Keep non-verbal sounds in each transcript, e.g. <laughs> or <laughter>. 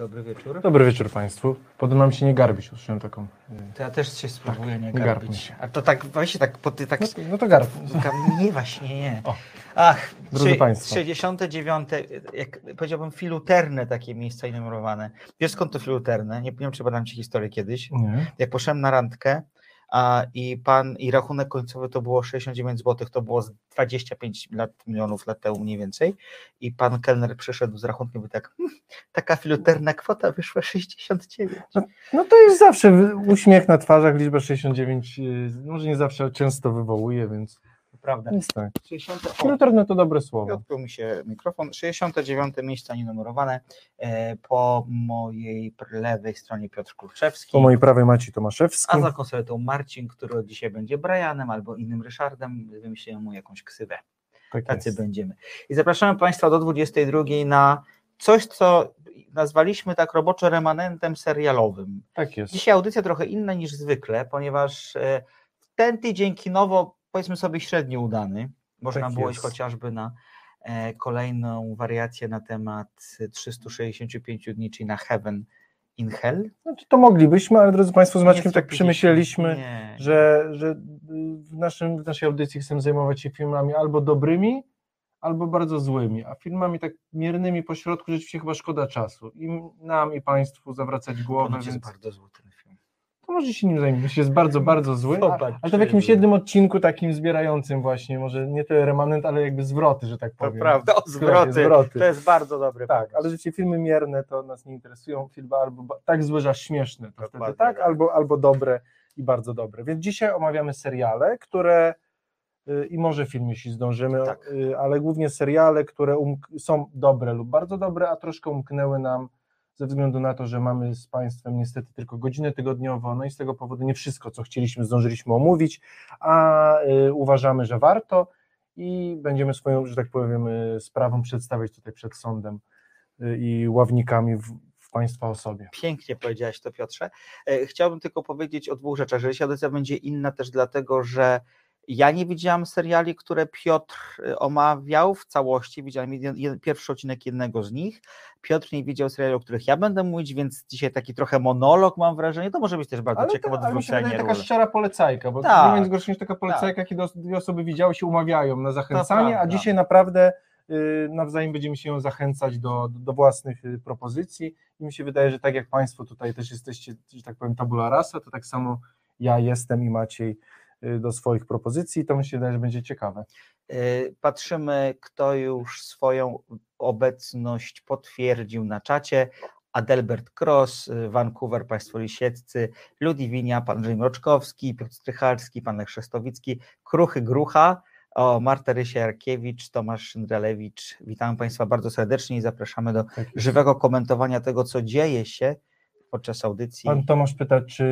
Dobry wieczór. Dobry wieczór Państwu. Podobno nam się nie garbić, usłyszałem taką. y, To ja też się spróbuję nie nie garbić. się. A to tak, właśnie tak, po ty tak... No, to- no to garb. <laughs> Nie, właśnie nie. O. Ach, Drodzy państwo. 69, jak powiedziałbym, filuterne takie miejsca i numerowane. Wiesz skąd to filuterne? Nie, nie wiem, czy badam Ci historię kiedyś. Nie. Jak poszedłem na randkę i pan, i rachunek końcowy to było 69 zł, to było z 25 lat, milionów lat temu mniej więcej i pan kelner przyszedł z rachunkiem i tak, "Hmm, taka filuterna kwota wyszła 69. No to jest zawsze uśmiech na twarzach, liczba 69, y, może nie zawsze, często wywołuje, więc Prawda. jest tak. 60, o, to dobre słowo. Odpiął mi się mikrofon. 69 miejsce nienumerowane. E, po mojej lewej stronie Piotr Kurczewski. Po mojej prawej Maciej Tomaszewski. A za konsoletą Marcin, który dzisiaj będzie Brianem albo innym Ryszardem. Wymyśliłem mu jakąś ksywę. Tak Tacy jest. będziemy. I zapraszamy Państwa do 22 na coś, co nazwaliśmy tak roboczo remanentem serialowym. Tak jest. Dzisiaj audycja trochę inna niż zwykle, ponieważ e, ten tydzień kinowo, powiedzmy sobie, średnio udany. Można Tak było jest. iść chociażby na e, kolejną wariację na temat 365 dni, czyli na Heaven in Hell. Znaczy, to moglibyśmy, ale drodzy Państwo, z Maćkiem tak przemyśleliśmy, Nie. że, że w, naszym, w naszej audycji chcemy zajmować się filmami albo dobrymi, albo bardzo złymi, a filmami tak miernymi pośrodku rzeczywiście chyba szkoda czasu. I nam, i Państwu zawracać głowę, Ponoć więc jest bardzo zły ten może się nim zajmiemy. Jest bardzo, bardzo zły, ale to w jakimś jednym odcinku takim zbierającym właśnie, może nie tyle remanent, ale jakby zwroty, że tak To powiem. prawda, o zwroty. zwroty. To jest bardzo dobry Tak, pomysł. ale rzeczywiście filmy mierne to nas nie interesują. Filmy albo tak złe, że śmieszne, to wtedy tak, tak. albo, albo dobre i bardzo dobre. Więc dzisiaj omawiamy seriale, które y, i może film, jeśli zdążymy, Tak. y, ale głównie seriale, które umk- są dobre lub bardzo dobre, a troszkę umknęły nam ze względu na to, że mamy z Państwem niestety tylko godzinę tygodniowo, no i z tego powodu nie wszystko, co chcieliśmy, zdążyliśmy omówić, a y, uważamy, że warto i będziemy swoją, że tak powiem, y, sprawą przedstawiać tutaj przed sądem y, i ławnikami w, Państwa osobie. Pięknie powiedziałeś to, Piotrze. E, Chciałbym tylko powiedzieć o dwóch rzeczach, że dzisiaj będzie inna też dlatego, że ja nie widziałam seriali, które Piotr e, omawiał w całości. Widziałem jeden, jeden, pierwszy odcinek jednego z nich. Piotr nie widział seriali, o których ja będę mówić, więc dzisiaj taki trochę monolog mam wrażenie. To może być też bardzo Ale, ciekawe to, ale mi się odwrócenie wydaje taka szczera polecajka, bo Tak. nie nic gorszego niż taka polecajka, kiedy os- dwie osoby widziały się, umawiają na zachęcanie, a dzisiaj naprawdę y, nawzajem będziemy się zachęcać do, do własnych y, propozycji i mi się wydaje, że tak jak Państwo tutaj też jesteście, że tak powiem, tabula rasa, to tak samo ja jestem i Maciej y, do swoich propozycji, to mi się wydaje, że będzie ciekawe. Y, Patrzymy, kto już swoją obecność potwierdził na czacie. Adelbert Cross, y, Vancouver, Państwo Lisieccy, Ludwinia, Pan Andrzej Mroczkowski, Piotr Strycharski, Pan Lech Szestowicki, Kruchy Grucha, o, Marta Rysia-Jarkiewicz, Tomasz Szyndralewicz. Witamy Państwa bardzo serdecznie i zapraszamy do Tak żywego komentowania tego, co dzieje się podczas audycji. Pan Tomasz pyta, czy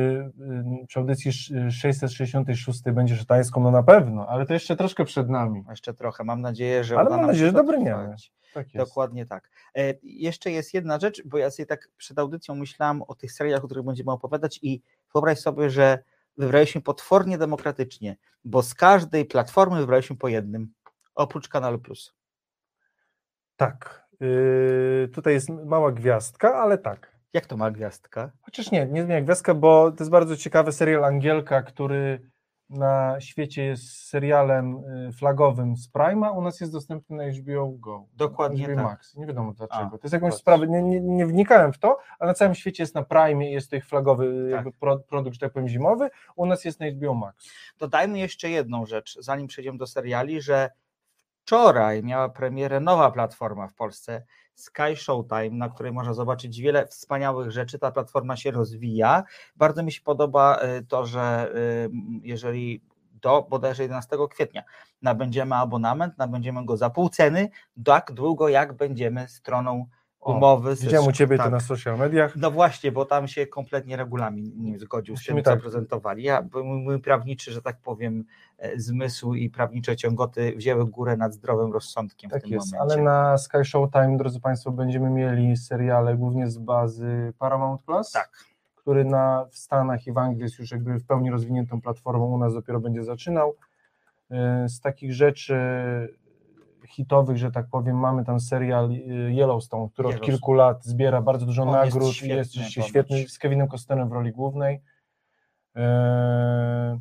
y, przy audycji sz- 666 będzie szatańską? No na pewno, ale to jeszcze troszkę przed nami. Jeszcze trochę, mam nadzieję, że Ale mam nadzieję, że miałem. Tak. Dokładnie tak. E, jeszcze jest jedna rzecz, bo ja sobie tak przed audycją myślałam o tych serialach, o których będziemy opowiadać i wyobraź sobie, że wybraliśmy potwornie demokratycznie, bo z każdej platformy wybraliśmy po jednym, oprócz Kanalu Plus. Tak. Yy, tutaj jest mała gwiazdka, ale tak. Jak to ma gwiazdka? Chociaż nie, nie zmienia gwiazdka, bo to jest bardzo ciekawy serial Angielka, który na świecie jest serialem y, flagowym z Prima, u nas jest dostępny na HBO Go. Dokładnie HBO tak. Max. Nie wiadomo dlaczego. A, to jest jakąś sprawę, nie, nie, nie wnikałem w to, ale na całym świecie jest na Prime i jest to ich flagowy Tak. jakby pro, produkt, że tak powiem, zimowy, u nas jest na HBO Max. Dodajmy jeszcze jedną rzecz, zanim przejdziemy do seriali, że wczoraj miała premierę nowa platforma w Polsce, Sky Showtime, na której można zobaczyć wiele wspaniałych rzeczy. Ta platforma się rozwija. Bardzo mi się podoba y, to, że y, jeżeli do bodajże 11 kwietnia nabędziemy abonament, nabędziemy go za pół ceny, tak długo jak będziemy stroną umowy. ze- Widziałem u Ciebie tak. to na social mediach. No właśnie, bo tam się kompletnie regulamin nie zgodził z tym, co tak. prezentowali. Ja, mój, prawniczy, że tak powiem, e, zmysł i prawnicze ciągoty wzięły górę nad zdrowym rozsądkiem w Tak tym jest, momencie. ale na Sky Showtime, drodzy Państwo, będziemy mieli seriale głównie z bazy Paramount Plus. Tak. który na, w Stanach i w Anglii jest już jakby w pełni rozwiniętą platformą, u nas dopiero będzie zaczynał. Y, Z takich rzeczy hitowych, że tak powiem, mamy tam serial y, Yellowstone, który od Yellowstone. kilku lat zbiera bardzo dużo On jest nagród i świetny jest rzeczywiście ponoć. świetny, z Kevinem Costnerem w roli głównej. Eee,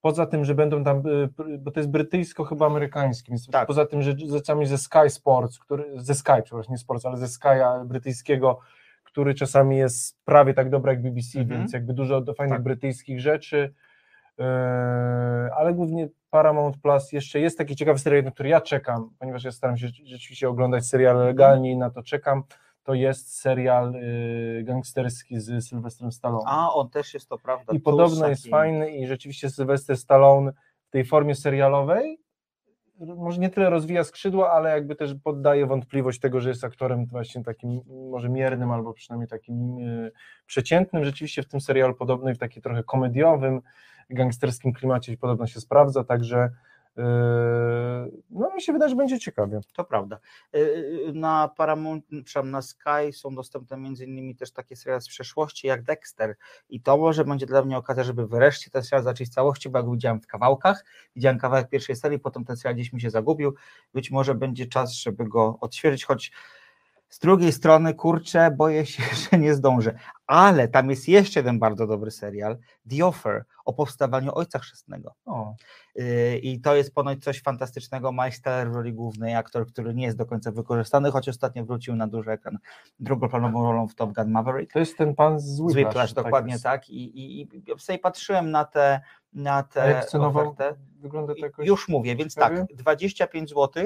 Poza tym, że będą tam, y, bo to jest brytyjsko chyba amerykańskim, więc Tak. poza tym, że rzeczami ze Sky Sports, który, ze Sky, przepraszam, nie Sports, ale ze Sky'a brytyjskiego, który czasami jest prawie tak dobry jak BBC, Mhm. więc jakby dużo do fajnych Tak. brytyjskich rzeczy, ale głównie Paramount Plus jeszcze jest taki ciekawy serial, na który ja czekam, ponieważ ja staram się rzeczywiście oglądać seriale legalnie i na to czekam, to jest serial y, gangsterski z Sylwestrem Stallone. A, on też jest to prawda. I podobno taki- jest fajny i rzeczywiście Sylwester Stallone w tej formie serialowej może nie tyle rozwija skrzydła, ale jakby też poddaje wątpliwość tego, że jest aktorem właśnie takim może miernym albo przynajmniej takim y, przeciętnym. Rzeczywiście w tym serialu podobno i w takim trochę komediowym, gangsterskim klimacie podobno się sprawdza, także y, no mi się wydaje, że będzie ciekawie. To prawda. Y, Na Paramount, przepraszam, na Sky są dostępne między innymi też takie seriale z przeszłości jak Dexter i to może będzie dla mnie okazja, żeby wreszcie ten serial zacząć w całości, bo jak widziałem w kawałkach, widziałem kawałek pierwszej serii, potem ten serial gdzieś mi się zagubił, być może będzie czas, żeby go odświeżyć, choć z drugiej strony, kurczę, boję się, <laughs> że nie zdążę. Ale tam jest jeszcze jeden bardzo dobry serial, The Offer, o powstawaniu Ojca Chrzestnego. O, Yy, I to jest ponoć coś fantastycznego. Miles Teller w roli głównej, aktor, który nie jest do końca wykorzystany, choć ostatnio wrócił na duży ekran drugoplanową rolą w Top Gun Maverick. to jest ten pan z Zły Whiplash, Plash, dokładnie jest. tak. I, i, i sobie patrzyłem na te, na A te jak cenowo ofertę. wygląda to jakoś? Już mówię, więc ciekawie? tak, 25 zł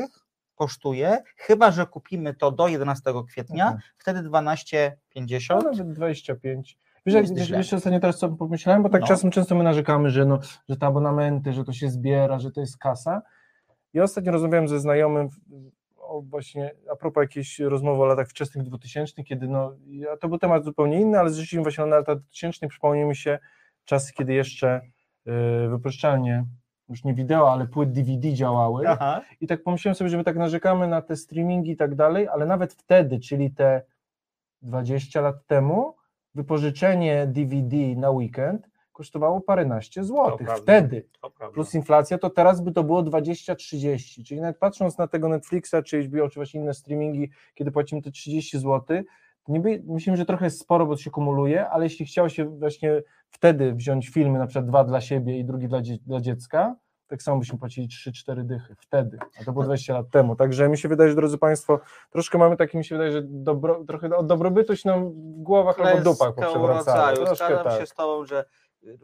kosztuje, chyba że kupimy to do 11 kwietnia, Mhm. wtedy No, 12,50. nawet 25. Wiesz, jak, wiesz, ostatnio teraz co pomyślałem, bo tak No. czasem często my narzekamy, że, no, że te abonamenty, że to się zbiera, że to jest kasa. Ja ostatnio rozmawiałem ze znajomym o właśnie a propos jakiejś rozmowy o latach wczesnych 2000, kiedy no, ja, to był temat zupełnie inny, ale zrzuciliśmy właśnie na lata 2000, przypomniał mi się czasy, kiedy jeszcze y, wypuszczalnie, już nie wideo, ale płyt DVD działały. Aha. I tak pomyślałem sobie, że my tak narzekamy na te streamingi i tak dalej, ale nawet wtedy, czyli te 20 lat temu, wypożyczenie DVD na weekend kosztowało paręnaście złotych. prawda. Wtedy. To. Plus inflacja, to teraz by to było 20-30. Czyli nawet patrząc na tego Netflixa, czy HBO, czy właśnie inne streamingi, kiedy płacimy te 30 zł, niby myślimy, że trochę jest sporo, bo to się kumuluje, ale jeśli chciało się właśnie wtedy wziąć filmy, na przykład dwa dla siebie i drugi dla, dzie- dla dziecka, tak samo byśmy płacili 3-4 dychy wtedy, a to było 20 lat temu. Także mi się wydaje, że drodzy Państwo, troszkę mamy taki, mi się wydaje, że dobro, trochę od dobrobytu się nam w głowach albo dupach poprzewracało. urodzaju. Troszkę Zgadzam tak. się z Tobą, że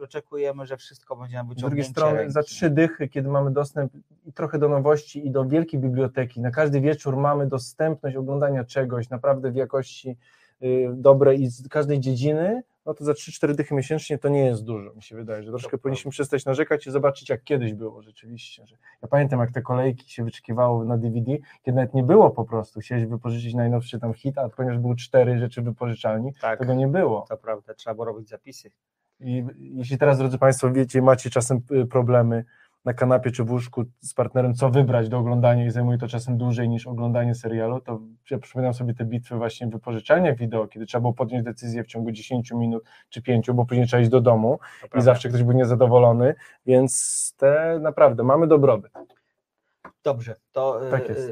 oczekujemy, że wszystko będzie nam Z drugiej wyciągnięcie strony ręki. za trzy dychy, kiedy mamy dostęp i trochę do nowości i do wielkiej biblioteki, na każdy wieczór mamy dostępność oglądania czegoś naprawdę w jakości y, dobrej i z każdej dziedziny, no to za 3-4 dychy miesięcznie to nie jest dużo, mi się wydaje, że troszkę powinniśmy przestać narzekać i zobaczyć jak kiedyś było rzeczywiście. Ja pamiętam jak te kolejki się wyczekiwało na DVD, kiedy nawet nie było po prostu, chciałeś wypożyczyć najnowszy tam hit, a ponieważ były cztery rzeczy wypożyczalni, Tak, tego nie było. to prawda, trzeba było robić zapisy. I jeśli teraz, drodzy Państwo, wiecie, macie czasem y, problemy na kanapie czy w łóżku z partnerem, co wybrać do oglądania i zajmuje to czasem dłużej niż oglądanie serialu, to ja przypominam sobie te bitwy właśnie w wypożyczalniach wideo, kiedy trzeba było podjąć decyzję w ciągu 10 minut czy 5, bo później trzeba iść do domu To i prawda. zawsze ktoś był niezadowolony, więc te naprawdę mamy dobrobyt. Dobrze, to Tak tak jest.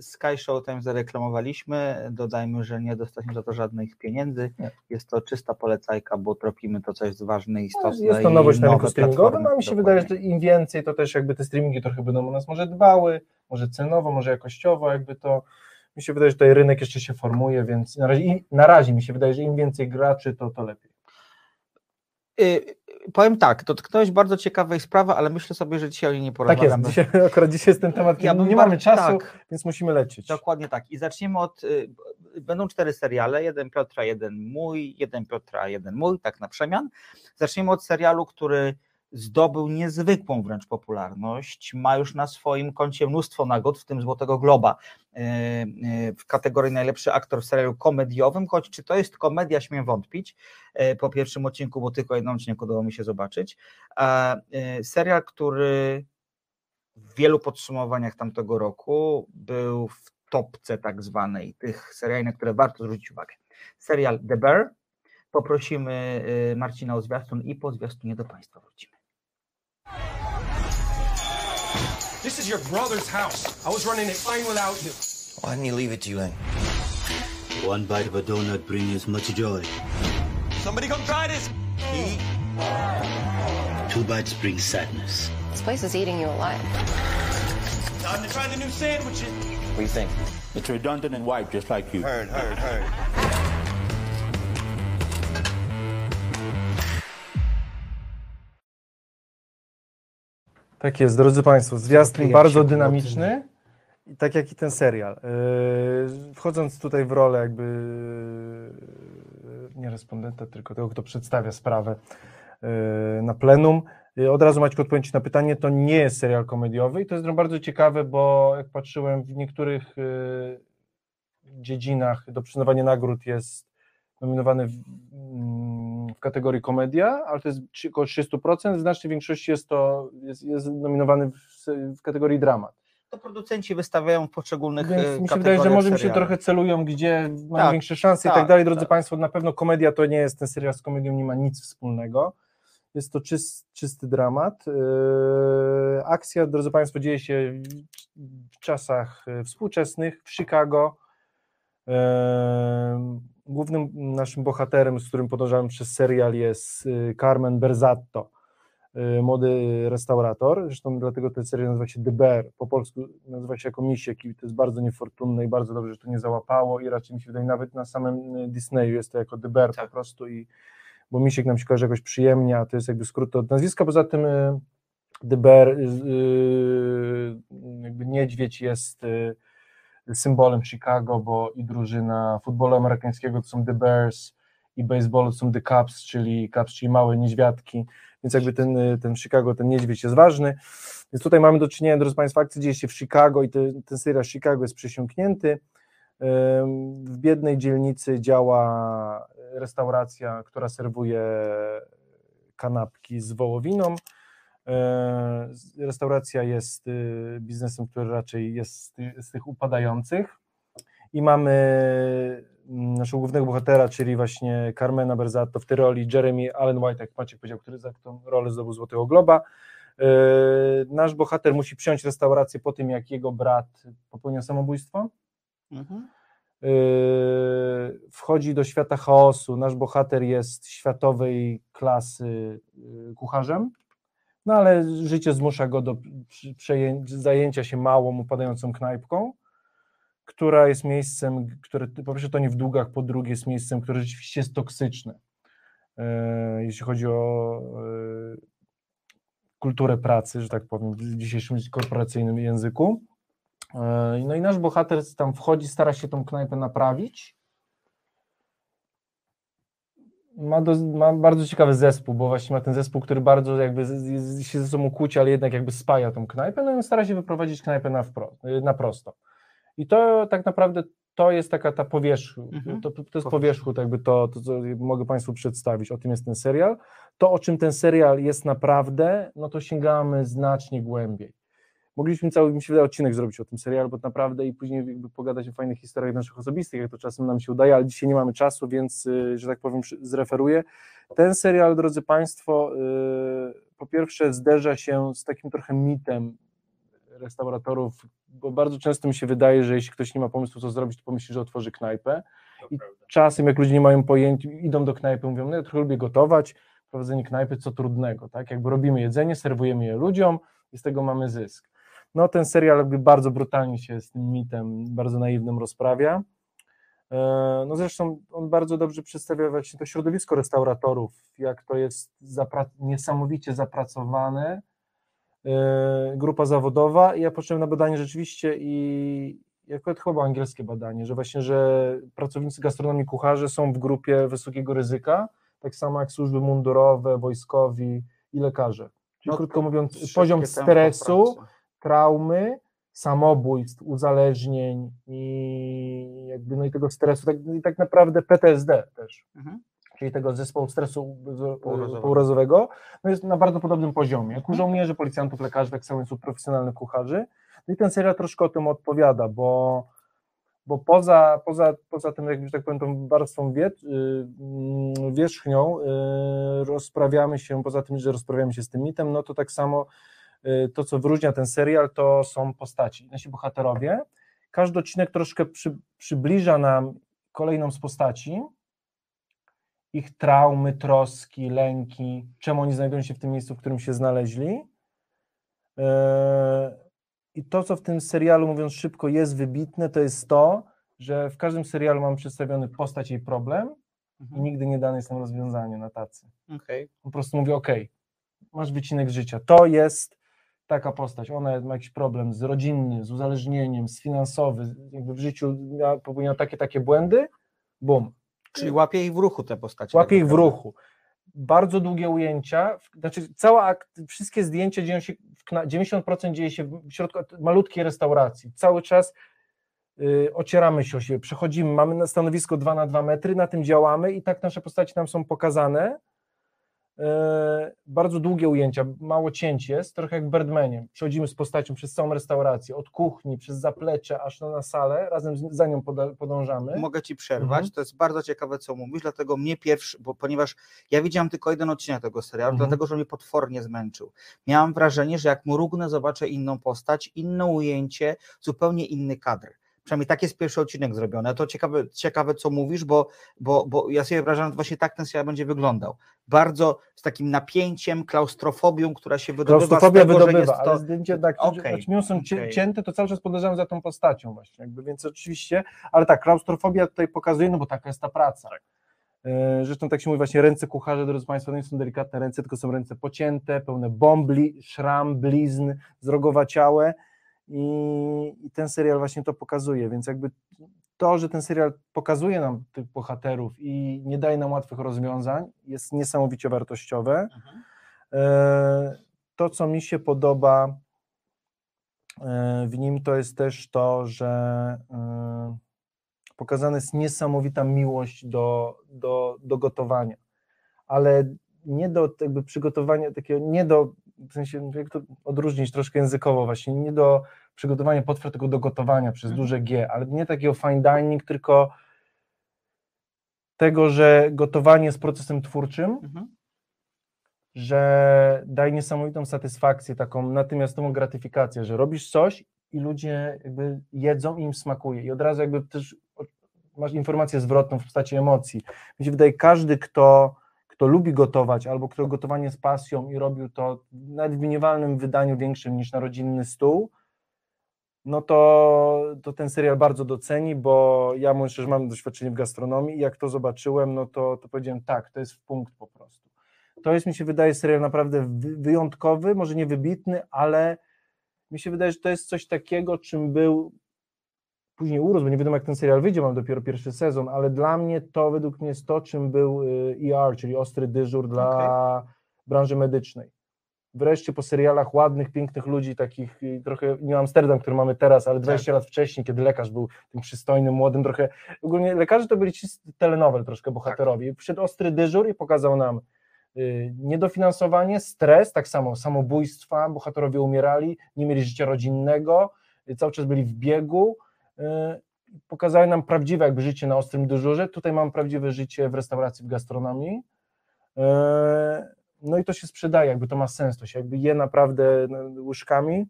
Sky Showtime zareklamowaliśmy. Dodajmy, że nie dostaliśmy za to żadnych pieniędzy. Nie. Jest to czysta polecajka, bo tropimy to, co jest ważne i istotne. Jest to nowość na rynku streamingowym, a mi się Dokładnie. wydaje, że im więcej, to też jakby te streamingi trochę będą o nas może dbały, może cenowo, może jakościowo, jakby to mi się wydaje, że tutaj rynek jeszcze się formuje, więc na razie, na razie mi się wydaje, że im więcej graczy, to, to lepiej. Y, Powiem tak, dotknąłeś bardzo ciekawej sprawy, ale myślę sobie, że dzisiaj o niej nie Tak jest, porozmawiamy. dzisiaj, <laughs> akurat dzisiaj jest ten temat, Ja nie mamy czasu, Tak, więc musimy lecieć. dokładnie tak. I zaczniemy od. y, Będą cztery seriale: jeden Piotra, jeden mój, jeden Piotra, jeden mój, tak na przemian. Zaczniemy od serialu, który zdobył niezwykłą wręcz popularność. Ma już na swoim koncie mnóstwo nagród, w tym Złotego Globa y, y, w kategorii najlepszy aktor w serialu komediowym. Choć czy to jest komedia, śmiem wątpić y, po pierwszym odcinku, bo tylko jedną odcinku udało mi się zobaczyć. Serial, który w wielu podsumowaniach tamtego roku był w topce tak zwanej tych seriali, na które warto zwrócić uwagę. Serial The Bear. Poprosimy Marcina o zwiastun i po zwiastunie do Państwa wrócimy. This is your brother's house. I was running it fine without you. Why didn't you leave it, to you, Yulin? One bite of a donut brings as much joy. Somebody come try this. Eat. Two bites bring sadness. This place is eating you alive. Time to try the new sandwiches. What do you think? It's redundant and white, just like you. Heard, heard, heard. Tak jest, drodzy Państwo, zwiastun bardzo dynamiczny, i tak jak i ten serial. Yy, Wchodząc tutaj w rolę jakby yy, nie respondenta, tylko tego, kto przedstawia sprawę yy, na plenum, od razu Maćku odpowiedź na pytanie, to nie jest serial komediowy i to jest bardzo ciekawe, bo jak patrzyłem w niektórych dziedzinach do przyznawania nagród jest nominowany w, kategorii komedia, ale to jest około 300%, w znacznej większości jest to jest, jest nominowany w, w kategorii dramat. To producenci wystawiają w poszczególnych Więc e, mi się wydaje, że może mi się trochę celują, gdzie mają Tak, większe szanse i tak, tak dalej. Drodzy tak. Państwo, na pewno komedia to nie jest, ten serial z komedią nie ma nic wspólnego. Jest to czys, czysty dramat. Yy, akcja, drodzy Państwo, dzieje się w- czasach e, współczesnych, w Chicago. Yy, Głównym naszym bohaterem, z którym podążamy przez serial jest y, Carmen Berzatto, y, młody restaurator. Zresztą dlatego ten serial nazywa się The Bear, po polsku nazywa się jako Misiek i to jest bardzo niefortunne i bardzo dobrze, że to nie załapało i raczej mi się wydaje nawet na samym y, Disneyu jest to jako The Bear po prostu i bo Misiek nam się kojarzy jakoś przyjemnie, a to jest jakby skrót od nazwiska. Poza tym The Bear, jakby niedźwiedź jest symbolem Chicago, bo i drużyna futbolu amerykańskiego to są The Bears i baseballu to są The Cubs, czyli Cubs, czyli małe niedźwiadki, więc jakby ten, y, ten Chicago, ten niedźwiedź jest ważny. Więc tutaj mamy do czynienia, drodzy Państwo, akcja dzieje się w Chicago i ten, ten serial Chicago jest przesiąknięty. W biednej dzielnicy działa restauracja, która serwuje kanapki z wołowiną. E, Restauracja jest y, biznesem, który raczej jest z ty- z tych upadających. I mamy mm, naszego głównego bohatera, czyli właśnie Carmena Berzatto w tej roli, Jeremy Allen White, jak Maciek powiedział, który za tą rolę zdobył Złotego Globa. E, Nasz bohater musi przyjąć restaurację po tym, jak jego brat popełnia samobójstwo. Mhm. Yy, wchodzi do świata chaosu. Nasz bohater jest światowej klasy kucharzem, no ale życie zmusza go do zajęcia się małą, upadającą knajpką, która jest miejscem, które po pierwsze to nie w długach, po drugie jest miejscem, które rzeczywiście jest toksyczne, yy, jeśli chodzi o yy, kulturę pracy, że tak powiem, w dzisiejszym korporacyjnym języku. E, No i nasz bohater tam wchodzi, stara się tą knajpę naprawić. Ma, do, ma bardzo ciekawy zespół, bo właśnie ma ten zespół, który bardzo jakby z- się ze sobą kłóci, ale jednak jakby spaja tą knajpę, no i on stara się wyprowadzić knajpę na, wprost, na prosto. I to tak naprawdę to jest taka ta powierzchnia, Mhm. to, to jest powierzchu, to jakby to, to, co mogę Państwu przedstawić, o tym jest ten serial. To, o czym ten serial jest naprawdę, no to sięgamy znacznie głębiej. Mogliśmy cały, mi się wydaje, odcinek zrobić o tym serialu, bo naprawdę i później jakby pogadać o fajnych historiach naszych osobistych, jak to czasem nam się udaje, ale dzisiaj nie mamy czasu, więc, y, że tak powiem, zreferuję. Ten serial, drodzy Państwo, y, po pierwsze zderza się z takim trochę mitem restauratorów, bo bardzo często mi się wydaje, że jeśli ktoś nie ma pomysłu, co zrobić, to pomyśli, że otworzy knajpę. I czasem, jak ludzie nie mają pojęcia, idą do knajpy, mówią, no ja trochę lubię gotować, prowadzenie knajpy, co trudnego, tak? Jakby robimy jedzenie, serwujemy je ludziom i z tego mamy zysk. No ten serial jakby bardzo brutalnie się z tym mitem, bardzo naiwnym rozprawia. E, No zresztą on bardzo dobrze przedstawia właśnie to środowisko restauratorów, jak to jest zapra- niesamowicie zapracowane, e, grupa zawodowa i ja patrzyłem na badanie rzeczywiście i jako chyba angielskie badanie, że właśnie, że pracownicy gastronomii, kucharze są w grupie wysokiego ryzyka, tak samo jak służby mundurowe, wojskowi i lekarze. Czyli No krótko mówiąc, poziom stresu, pracy. Traumy, samobójstw, uzależnień i jakby no i tego stresu, tak, i tak naprawdę PTSD też, Mhm. czyli tego zespołu stresu z- Pourazowego. pourazowego, no jest na bardzo podobnym poziomie, jak u żołnierzy, policjantów, lekarzy, tak samo jest u profesjonalnych kucharzy. No i ten serial troszkę o tym odpowiada, bo, bo poza, poza, poza tym, jak tak powiem, tą warstwą wie, y, mm, wierzchnią y, rozprawiamy się, poza tym, że rozprawiamy się z tym mitem, no to tak samo to, co wyróżnia ten serial, to są postaci, nasi bohaterowie. Każdy odcinek troszkę przy, przybliża nam kolejną z postaci, ich traumy, troski, lęki, czemu oni znajdują się w tym miejscu, w którym się znaleźli. Eee, I to, co w tym serialu, mówiąc szybko, jest wybitne, to jest to, że w każdym serialu mamy przedstawiony postać i problem i Mhm. nigdy nie dane jest nam rozwiązanie na tacy. Okej. Po prostu mówię, ok, masz wycinek życia, to jest taka postać, ona ma jakiś problem z rodzinny, z uzależnieniem, z finansowy, jakby w życiu miała, popełniła takie, takie błędy, bum, Czyli łapie ich w ruchu te postacie. łapie tak ich w ruchu. Bardzo długie ujęcia, znaczy cała akt, wszystkie zdjęcia dzieją się, w kna- 90% dzieje się w środku malutkiej restauracji. Cały czas y, ocieramy się o siebie, przechodzimy, mamy na stanowisko 2 na 2 metry, na tym działamy i tak nasze postaci nam są pokazane. E, bardzo długie ujęcia, mało cięć jest, trochę jak Birdmanie. Przechodzimy z postacią przez całą restaurację, od kuchni, przez zaplecze, aż na salę, razem z, za nią podążamy. Mogę ci przerwać. Mhm. To jest bardzo ciekawe, co mówisz, dlatego mnie pierwszy, bo ponieważ ja widziałem tylko jeden odcinek tego serialu, Mhm. dlatego że mnie potwornie zmęczył. Miałam wrażenie, że jak mrugnę, zobaczę inną postać, inne ujęcie, zupełnie inny kadr. Przynajmniej tak jest pierwszy odcinek zrobiony. To ciekawe, ciekawe co mówisz, bo, bo, bo ja sobie wyobrażam, że właśnie tak ten serial będzie wyglądał. Bardzo z takim napięciem, klaustrofobią, która się wydobywa Klaustrofobia tego, że wydobywa, jest to... ale zdjęcie tak, okay, mimo są okej. cięte, to cały czas podążamy za tą postacią właśnie, jakby, więc oczywiście, ale tak, klaustrofobia tutaj pokazuje, no bo taka jest ta praca. E, Zresztą tak się mówi właśnie, ręce kucharza, drodzy Państwo, to nie są delikatne ręce, tylko są ręce pocięte, pełne bombli, szram, blizn, zrogowaciałe i, i ten serial właśnie to pokazuje, więc jakby to, że ten serial pokazuje nam tych bohaterów i nie daje nam łatwych rozwiązań, jest niesamowicie wartościowe. Mhm. E, To, co mi się podoba e, w nim, to jest też to, że e, pokazana jest niesamowita miłość do, do, do gotowania, ale nie do jakby przygotowania takiego, nie do, w sensie, jak to odróżnić troszkę językowo właśnie, nie do przygotowania potraw, tylko do gotowania przez Mhm. duże G, ale nie takiego fine dining, tylko tego, że gotowanie jest procesem twórczym, Mhm. że daje niesamowitą satysfakcję, taką natymiastową gratyfikację, że robisz coś i ludzie jakby jedzą i im smakuje i od razu jakby też masz informację zwrotną w postaci emocji. Mi się wydaje, każdy, kto, kto lubi gotować albo kto gotowanie z pasją i robił to nawet w minimalnym wydaniu większym niż na rodzinny stół, no to, to ten serial bardzo doceni, bo ja mówię szczerze, mam doświadczenie w gastronomii i jak to zobaczyłem, no to, to powiedziałem tak, to jest w punkt po prostu. To jest, mi się wydaje, serial naprawdę wy- wyjątkowy, może nie wybitny, ale mi się wydaje, że to jest coś takiego, czym był później urósł, bo nie wiadomo jak ten serial wyjdzie, mam dopiero pierwszy sezon, ale dla mnie to według mnie jest to, czym był ER, czyli ostry dyżur dla branży medycznej. Wreszcie po serialach ładnych, pięknych ludzi, takich y, trochę nie Amsterdam, który mamy teraz, ale 20 lat wcześniej, kiedy lekarz był tym przystojnym, młodym, trochę. Ogólnie lekarze to byli czysty telenowel troszkę bohaterowie. Przyszedł ostry dyżur i pokazał nam y, niedofinansowanie, stres, tak samo samobójstwa, bohaterowie umierali, nie mieli życia rodzinnego, y, cały czas byli w biegu. y, Pokazały nam prawdziwe jakby życie na ostrym dyżurze. Tutaj mam prawdziwe życie w restauracji, w gastronomii. No i to się sprzedaje, jakby to ma sens, to się jakby je naprawdę no, łyżkami.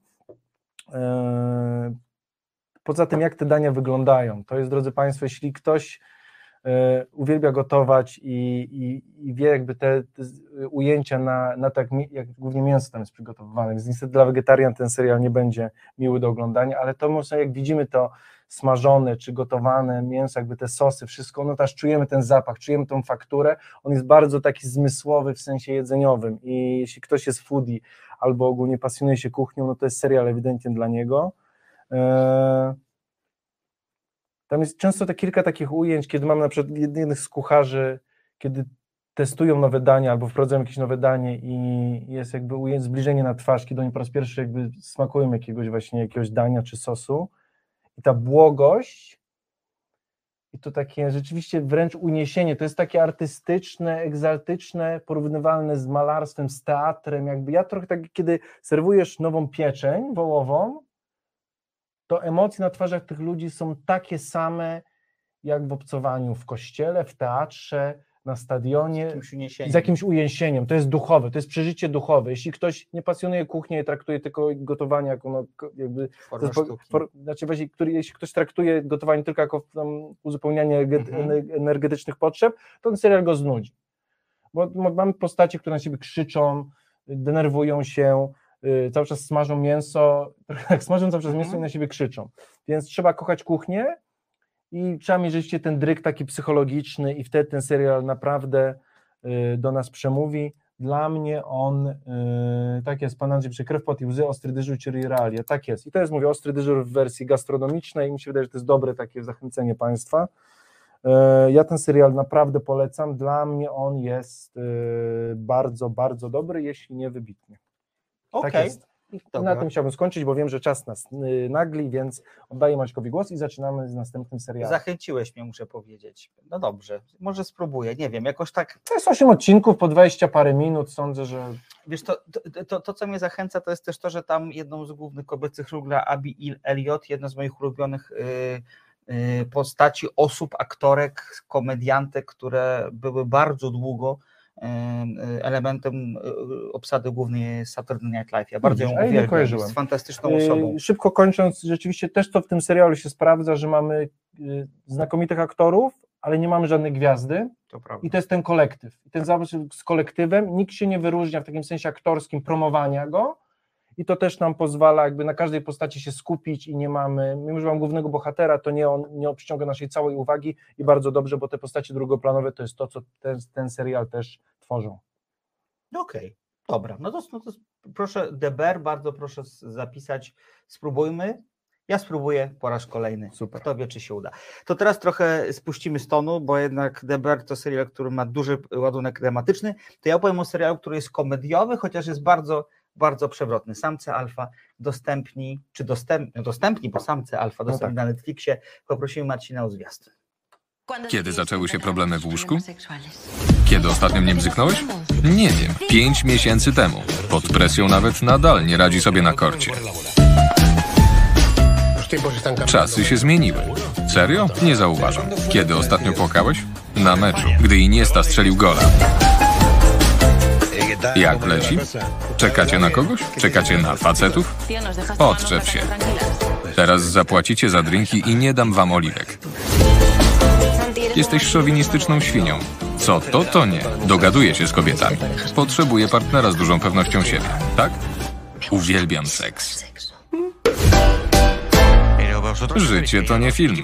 E, Poza tym, jak te dania wyglądają, to jest, drodzy Państwo, jeśli ktoś e, uwielbia gotować i, i, i wie jakby te, te ujęcia na, na tak, jak głównie mięso tam jest przygotowywane, więc niestety dla wegetarian ten serial nie będzie miły do oglądania, ale to można, jak widzimy to smażone czy gotowane mięso, jakby te sosy, wszystko, no też czujemy ten zapach, czujemy tą fakturę, on jest bardzo taki zmysłowy w sensie jedzeniowym i jeśli ktoś jest foodie albo ogólnie pasjonuje się kuchnią, no to jest serial ewidentnie dla niego. Eee, Tam jest często te kilka takich ujęć, kiedy mam na przykład jednych z kucharzy, kiedy testują nowe dania albo wprowadzają jakieś nowe danie i jest jakby zbliżenie na twarz, kiedy oni po raz pierwszy jakby smakują jakiegoś właśnie jakiegoś dania czy sosu i ta błogość i to takie rzeczywiście wręcz uniesienie, to jest takie artystyczne, egzaltyczne, porównywalne z malarstwem, z teatrem, jakby ja trochę tak, kiedy serwujesz nową pieczeń wołową, to emocje na twarzach tych ludzi są takie same, jak w obcowaniu w kościele, w teatrze, na stadionie Jakimś uniesieniem. z jakimś ujęsieniem. To jest duchowe, to jest przeżycie duchowe. Jeśli ktoś nie pasjonuje kuchni i traktuje tylko gotowanie jako no, jakby Formę for, znaczy właśnie, który, jeśli ktoś traktuje gotowanie tylko jako tam, uzupełnianie Mhm. ener- energetycznych potrzeb, to ten serial go znudzi. Bo, bo mamy postacie, które na siebie krzyczą, denerwują się, y, cały czas smażą mięso, jak smażą cały czas mięso Mhm. i na siebie krzyczą. Więc trzeba kochać kuchnię i trzeba mieć rzeczywiście ten dryk taki psychologiczny i wtedy ten serial naprawdę y, do nas przemówi. Dla mnie on, y, tak jest, pan Andrzej, krew, pot i łzy, ostry dyżur, czyli realia, tak jest. I to jest, mówię, ostry dyżur w wersji gastronomicznej i mi się wydaje, że to jest dobre takie zachęcenie państwa. E, Ja ten serial naprawdę polecam. Dla mnie on jest bardzo, bardzo dobry, jeśli nie wybitny. Okej, Tak jest. I dobra. na tym chciałbym skończyć, bo wiem, że czas nas y, nagli, więc oddaję Maćkowi głos i zaczynamy z następnym serialem. Zachęciłeś mnie, muszę powiedzieć. No dobrze, może spróbuję, nie wiem, jakoś tak, To jest 8 odcinków po 20 parę minut, sądzę, że wiesz, to, to, to, to co mnie zachęca, to jest też to, że tam jedną z głównych kobiecych ról gra Abby Il- Elliot, jedna z moich ulubionych y, y, postaci, osób, aktorek, komediantek, które były bardzo długo elementem y, obsady głównej Saturday Night Live. Ja bardzo ją Widzisz, nie uwielbiam, kojarzyłem. jest fantastyczną osobą. Yy, Szybko kończąc, rzeczywiście też to w tym serialu się sprawdza, że mamy znakomitych aktorów, ale nie mamy żadnej gwiazdy To i to jest ten kolektyw. I ten zawód z kolektywem, nikt się nie wyróżnia w takim sensie aktorskim promowania go i to też nam pozwala jakby na każdej postaci się skupić i nie mamy, mimo że mam głównego bohatera, to nie on nie przyciąga naszej całej uwagi i bardzo dobrze, bo te postacie drugoplanowe to jest to, co ten, ten serial też tworzą. No Okej, dobra. No to, no to proszę, Deber, bardzo proszę zapisać. Spróbujmy. Ja spróbuję po raz kolejny. Super. Kto wie, czy się uda. To teraz trochę spuścimy z tonu, bo jednak Deber to serial, który ma duży ładunek tematyczny. To ja opowiem o serialu, który jest komediowy, chociaż jest bardzo, bardzo przewrotny. Samce alfa dostępni, czy dostęp, no dostępni, bo samce alfa dostępni na Netflixie. Poprosimy Marcina o zwiastun. Kiedy zaczęły się problemy w łóżku? Kiedy ostatnio mnie bzyknąłeś? Nie wiem, pięć miesięcy temu. Pod presją nawet nadal nie radzi sobie na korcie. Czasy się zmieniły. Serio? Nie zauważam. Kiedy ostatnio płakałeś? Na meczu, gdy Iniesta strzelił gola. Jak leci? Czekacie na kogoś? Czekacie na facetów? Odczep się. Teraz zapłacicie za drinki i nie dam wam oliwek. Jesteś szowinistyczną świnią. Co to, to nie. Dogaduję się z kobietami. Potrzebuję partnera z dużą pewnością siebie, tak? Uwielbiam seks. Życie to nie film.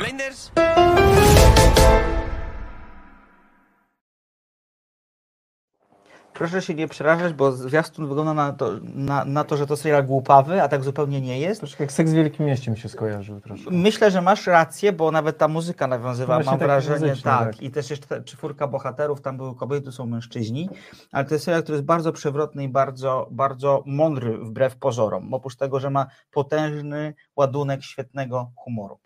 Proszę się nie przerażać, bo zwiastun wygląda na to, na, na to, że to serial głupawy, a tak zupełnie nie jest. Troszkę jak seks w Wielkim Mieście mi się skojarzył troszkę. Myślę, że masz rację, bo nawet ta muzyka nawiązywała, mam tak wrażenie, tak. tak. I też jeszcze czwórka bohaterów, tam były kobiety, tu są mężczyźni, ale to jest serial, który jest bardzo przewrotny i bardzo, bardzo mądry wbrew pozorom. Oprócz tego, że ma potężny ładunek świetnego humoru.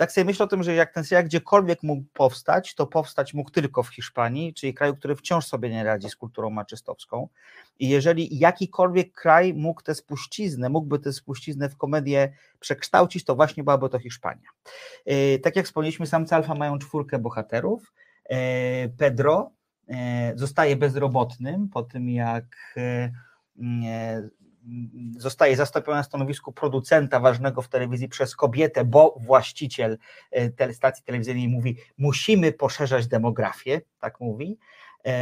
Tak sobie myślę o tym, że jak ten serial gdziekolwiek mógł powstać, to powstać mógł tylko w Hiszpanii, czyli kraju, który wciąż sobie nie radzi z kulturą maczystowską. I jeżeli jakikolwiek kraj mógł tę spuściznę, mógłby tę spuściznę w komedię przekształcić, to właśnie byłaby to Hiszpania. Yy, Tak jak wspomnieliśmy, samce alfa mają czwórkę bohaterów. Yy, Pedro yy, zostaje bezrobotnym po tym, jak zostaje zastąpiony na stanowisku producenta ważnego w telewizji przez kobietę, bo właściciel tele- stacji telewizyjnej mówi, musimy poszerzać demografię, tak mówi. Yy,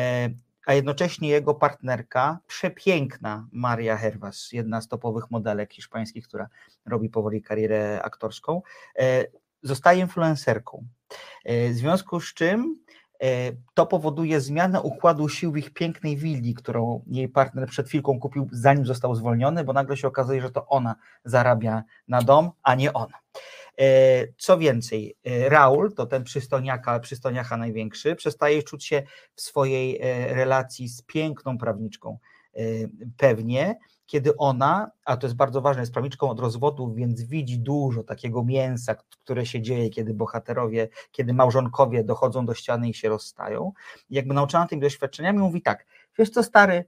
a jednocześnie jego partnerka, przepiękna Maria Hervas, jedna z topowych modelek hiszpańskich, która robi powoli karierę aktorską, e, zostaje influencerką. E, W związku z czym e, to powoduje zmianę układu sił w ich pięknej willi, którą jej partner przed chwilką kupił, zanim został zwolniony, bo nagle się okazuje, że to ona zarabia na dom, a nie on. E, Co więcej, e, Raul, to ten przystojniaka, przystojniacha największy, przestaje czuć się w swojej e, relacji z piękną prawniczką e, pewnie, kiedy ona, a to jest bardzo ważne, jest prawniczką od rozwodu, więc widzi dużo takiego mięsa, które się dzieje, kiedy bohaterowie, kiedy małżonkowie dochodzą do ściany i się rozstają. Jakby nauczona tymi doświadczeniami mówi tak, wiesz co stary,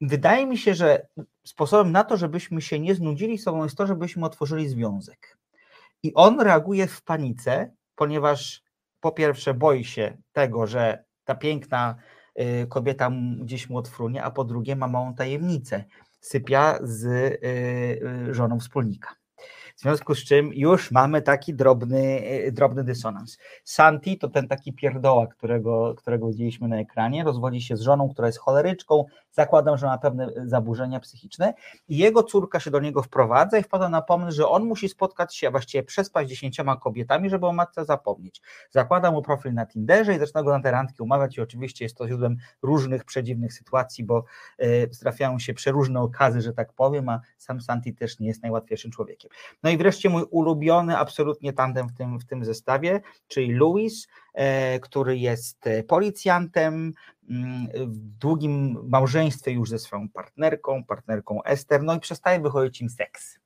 wydaje mi się, że sposobem na to, żebyśmy się nie znudzili sobą jest to, żebyśmy otworzyli związek. I on reaguje w panice, ponieważ po pierwsze boi się tego, że ta piękna y, kobieta m- gdzieś mu odfrunie, a po drugie ma małą tajemnicę. Sypia z y, y, żoną wspólnika. W związku z czym już mamy taki drobny, y, drobny dysonans. Santi to ten taki pierdoła, którego, którego widzieliśmy na ekranie, rozwodzi się z żoną, która jest choleryczką, zakładam, że ma pewne zaburzenia psychiczne i jego córka się do niego wprowadza i wpada na pomysł, że on musi spotkać się, a właściwie przespać dziesięcioma kobietami, żeby o matce zapomnieć. Zakłada mu profil na Tinderze i zaczyna go na te randki umawiać i oczywiście jest to źródłem różnych przedziwnych sytuacji, bo e, trafiają się przeróżne okazy, że tak powiem, a sam Santi też nie jest najłatwiejszym człowiekiem. No i wreszcie mój ulubiony absolutnie tandem w tym, w tym zestawie, czyli Louis, e, który jest e, policjantem, w długim małżeństwie już ze swoją partnerką, partnerką Ester, no i przestaje wychodzić im seks.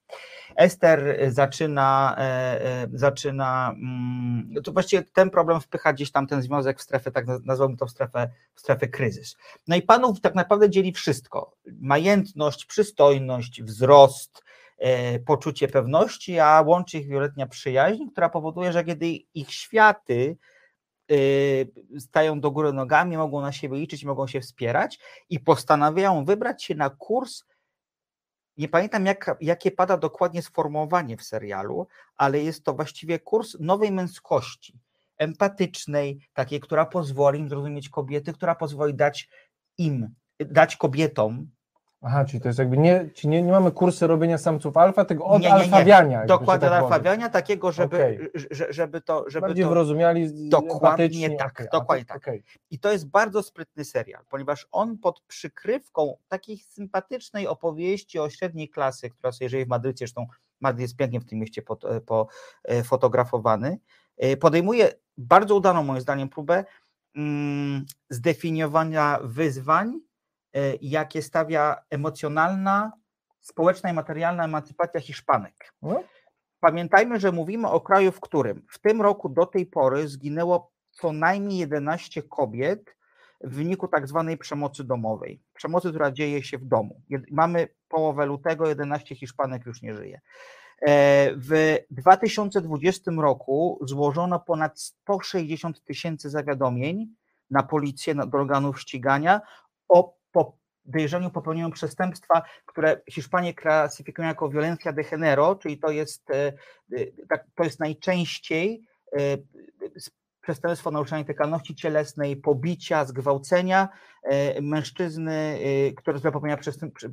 Ester zaczyna, e, e, zaczyna mm, to właściwie ten problem wpycha gdzieś tam ten związek w strefę, tak naz- nazwałbym to w strefę, w strefę kryzys. No i panów tak naprawdę dzieli wszystko. Majętność, przystojność, wzrost, e, poczucie pewności, a łączy ich wieloletnia przyjaźń, która powoduje, że kiedy ich światy stają do góry nogami, mogą na siebie liczyć, mogą się wspierać i postanawiają wybrać się na kurs. Nie pamiętam, jak, jakie pada dokładnie sformułowanie w serialu, ale jest to właściwie kurs nowej męskości, empatycznej, takiej, która pozwoli im zrozumieć kobiety, która pozwoli dać im, dać kobietom Aha, czyli to jest jakby nie, czyli nie, nie mamy kursy robienia samców alfa, tylko od Nie, nie, alfawiania. dokładnie tak alfawiania, takiego, żeby, że- żeby to, żeby Bardziej to, Dokładnie tak, a dokładnie tak. okej. I to jest bardzo sprytny serial, ponieważ on pod przykrywką takiej sympatycznej opowieści o średniej klasy, która sobie żyje w Madrycie, zresztą Madryt jest pięknie w tym mieście pot- e, po, e, fotografowany, e, podejmuje bardzo udaną moim zdaniem próbę mm, zdefiniowania wyzwań, jakie stawia emocjonalna, społeczna i materialna emancypacja Hiszpanek. No. Pamiętajmy, że mówimy o kraju, w którym w tym roku do tej pory zginęło co najmniej 11 kobiet w wyniku tak zwanej przemocy domowej. Przemocy, która dzieje się w domu. Mamy połowę lutego, 11 Hiszpanek już nie żyje. E, W 2020 roku złożono ponad 160 tysięcy zawiadomień na policję, na- do organów ścigania o podejrzeniu popełnienia przestępstwa, które Hiszpanie klasyfikują jako violencia de género, czyli to jest, e, e, tak, to jest najczęściej e, przestępstwo naruszenia integralności cielesnej, pobicia, zgwałcenia mężczyzny, które popełnia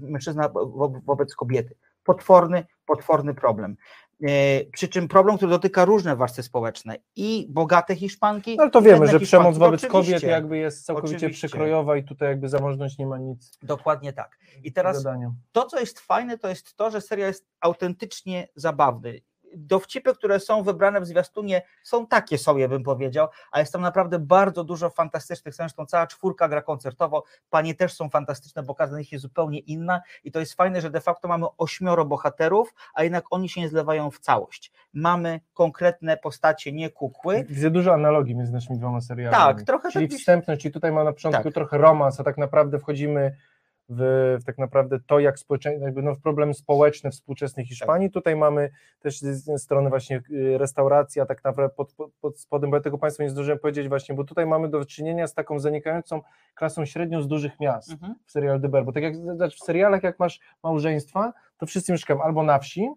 mężczyzna wo- wobec kobiety. Potworny, potworny problem. E, Przy czym problem, który dotyka różne warstwy społeczne i bogate Hiszpanki. No, ale to wiemy, że przemoc wobec kobiet jakby jest całkowicie Oczywiście. przykrojowa i tutaj jakby zamożność nie ma nic Dokładnie tak. I teraz to, co jest fajne, to jest to, że serial jest autentycznie zabawny. Dowcipy, które są wybrane w zwiastunie, są takie sobie, bym powiedział, a jest tam naprawdę bardzo dużo fantastycznych. Zresztą cała czwórka gra koncertowo. Panie też są fantastyczne, bo każda z nich jest zupełnie inna. I to jest fajne, że de facto mamy ośmioro bohaterów, a jednak oni się nie zlewają w całość. Mamy konkretne postacie, nie kukły. Widzę dużo analogii między naszymi dwoma serialami. Tak, trochę Czyli tak- wstępność, czyli tutaj ma na początku Tak. trochę romans, a tak naprawdę wchodzimy w, w tak naprawdę to, jak społeczeństwo, jakby no w problemy społeczne współczesnej Hiszpanii. Tutaj mamy też z jednej strony właśnie y, restauracja, tak naprawdę pod, pod, pod spodem, bo ja tego Państwu nie zdążyłem powiedzieć właśnie, bo tutaj mamy do czynienia z taką zanikającą klasą średnią z dużych miast Mhm. w serialu The Bear, bo tak jak znaczy w serialach, jak masz małżeństwa, to wszyscy mieszkają albo na wsi,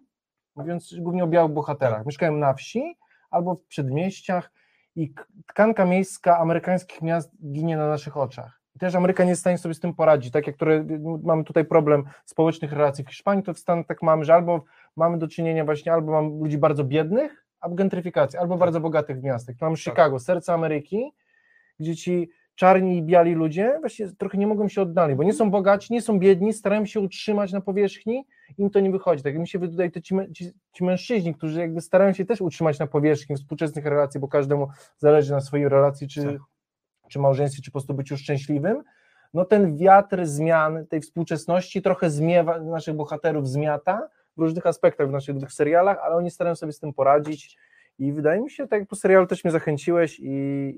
mówiąc głównie o białych bohaterach, mieszkają na wsi albo w przedmieściach i tkanka miejska amerykańskich miast ginie na naszych oczach. Też Ameryka nie jest w stanie sobie z tym poradzić, tak jak które, mamy tutaj problem społecznych relacji w Hiszpanii, to w Stanach tak mamy, że albo mamy do czynienia właśnie, albo mamy ludzi bardzo biednych, albo gentryfikację, albo bardzo bogatych w miastach. Tu mamy Chicago, serce Ameryki, gdzie ci czarni i biali ludzie właśnie trochę nie mogą się oddalić, bo nie są bogaci, nie są biedni, starają się utrzymać na powierzchni, im to nie wychodzi. Tak mi się wydaje, to ci, ci, ci mężczyźni, którzy jakby starają się też utrzymać na powierzchni współczesnych relacji, bo każdemu zależy na swojej relacji, czy, Tak. Czy małżeństwie, czy po prostu byciu szczęśliwym, no ten wiatr zmian tej współczesności trochę zmiewa, naszych bohaterów zmiata w różnych aspektach w naszych dwóch serialach, ale oni starają sobie z tym poradzić I wydaje mi się, tak po serialu też mnie zachęciłeś i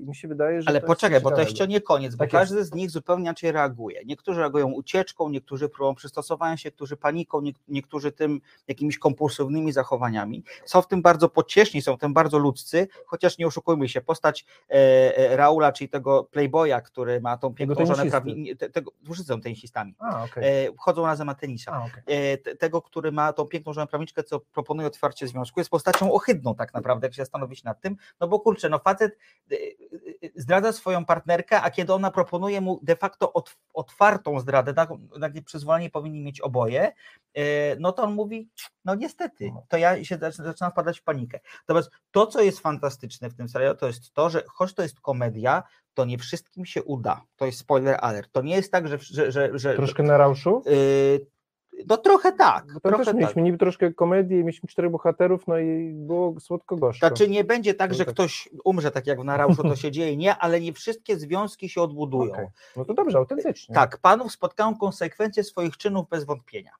mi się wydaje, że Ale jest poczekaj, bo to jeszcze nie koniec, bo Tak jest. każdy z nich zupełnie inaczej reaguje. Niektórzy reagują ucieczką, niektórzy próbą przystosowania się, niektórzy paniką, nie, niektórzy tym jakimiś kompulsywnymi zachowaniami. Są w tym bardzo pocieszni, są w tym bardzo ludzcy, chociaż nie oszukujmy się, postać e, e, Raula, czyli tego playboya, który ma tą piękną żonę, tenisisty. prawni- nie, te, tego, wszyscy są tenisistami, A, okej. e, chodzą razem na tenisa. A, okej. E, te- tego, który ma tą piękną żonę prawniczkę, co proponuje otwarcie związku, jest postacią ohydną tak naprawdę, jak się zastanowić nad tym, no bo kurczę, no facet e, e, zdradza swoją partnerkę, a kiedy ona proponuje mu de facto ot, otwartą zdradę, tak, takie przyzwolenie powinni mieć oboje, no to on mówi, no niestety, to ja się zac- zaczynam wpadać w panikę. Natomiast to, co jest fantastyczne w tym serialu, to jest to, że choć to jest komedia, to nie wszystkim się uda. To jest spoiler alert. To nie jest tak, że, że, że, że Troszkę na rauszu? Yy, no trochę tak. Bo to trochę też tak. mieliśmy niby troszkę komedię, mieliśmy czterech bohaterów, no i było słodko-gorzko. Znaczy nie będzie tak, No że tak. ktoś umrze tak jak w Narauszu to się <laughs> dzieje, nie, ale nie wszystkie związki się odbudują. Okej. No to dobrze, autentycznie. Tak, panów spotkają konsekwencje swoich czynów bez wątpienia.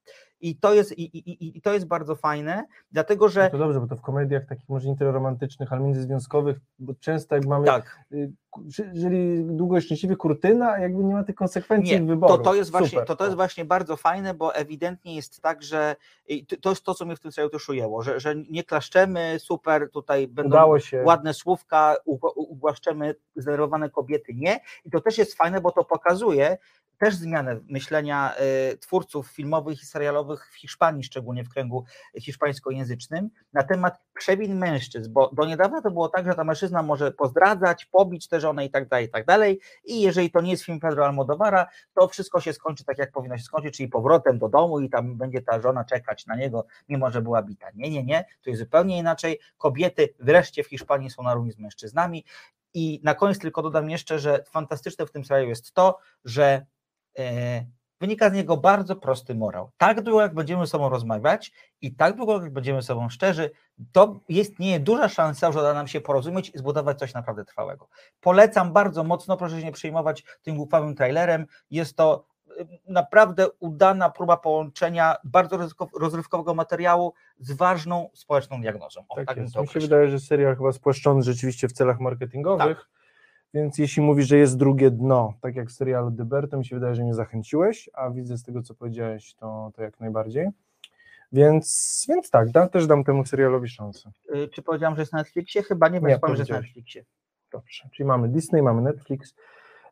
I to jest, i, i, i- to jest bardzo fajne, dlatego No że to dobrze, bo to w komediach takich może nie tyle romantycznych, ale międzyzwiązkowych, bo często jak mamy, tak, y, żyli długo i szczęśliwie kurtyna, jakby nie ma tych konsekwencji nie, wyboru. to, to, jest właśnie, Super. to, to jest właśnie bardzo fajne, bo ewidentnie jest tak, że to jest to, co mnie w tym serialu też ujęło, że, że nie klaszczemy, super, tutaj będą Udało się. ładne słówka, ugła- ugłaszczemy zdenerwowane kobiety, nie. I to też jest fajne, bo to pokazuje też zmianę myślenia y, twórców filmowych i serialowych w Hiszpanii, szczególnie w kręgu hiszpańskojęzycznym, na temat przewin mężczyzn, bo do niedawna to było tak, że ta mężczyzna może pozdradzać, pobić tę żonę i tak dalej, i tak dalej. I jeżeli to nie jest film Pedro Almodovara, to wszystko się skończy tak, jak powinno się skończyć, czyli powrotem do domu i tam będzie ta żona czekać na niego, mimo że była bita. Nie, nie, nie, to jest zupełnie inaczej. Kobiety wreszcie w Hiszpanii są na równi z mężczyznami. I na koniec tylko dodam jeszcze, że fantastyczne w tym serialu jest to, że e, wynika z niego bardzo prosty morał. Tak długo, jak będziemy sobą rozmawiać i tak długo, jak będziemy sobą szczerzy, to istnieje duża szansa, że uda nam się porozumieć i zbudować coś naprawdę trwałego. Polecam bardzo mocno, proszę się nie przejmować tym głupawym trailerem. Jest to y, naprawdę udana próba połączenia bardzo rozrywkow- rozrywkowego materiału z ważną społeczną diagnozą. O, Tak tak Mi się wydaje, że serial chyba spłaszczony rzeczywiście w celach marketingowych, Tak. Więc jeśli mówisz, że jest drugie dno, tak jak w serialu Deber, to mi się wydaje, że mnie zachęciłeś, a widzę z tego, co powiedziałeś, to, to jak najbardziej. Więc, więc tak, da, też dam temu serialowi szansę. Y, Czy powiedziałam, że jest na Netflixie? Chyba nie, Nie, powiem, że jest na. Netflixie. Dobrze, czyli mamy Disney, mamy Netflix.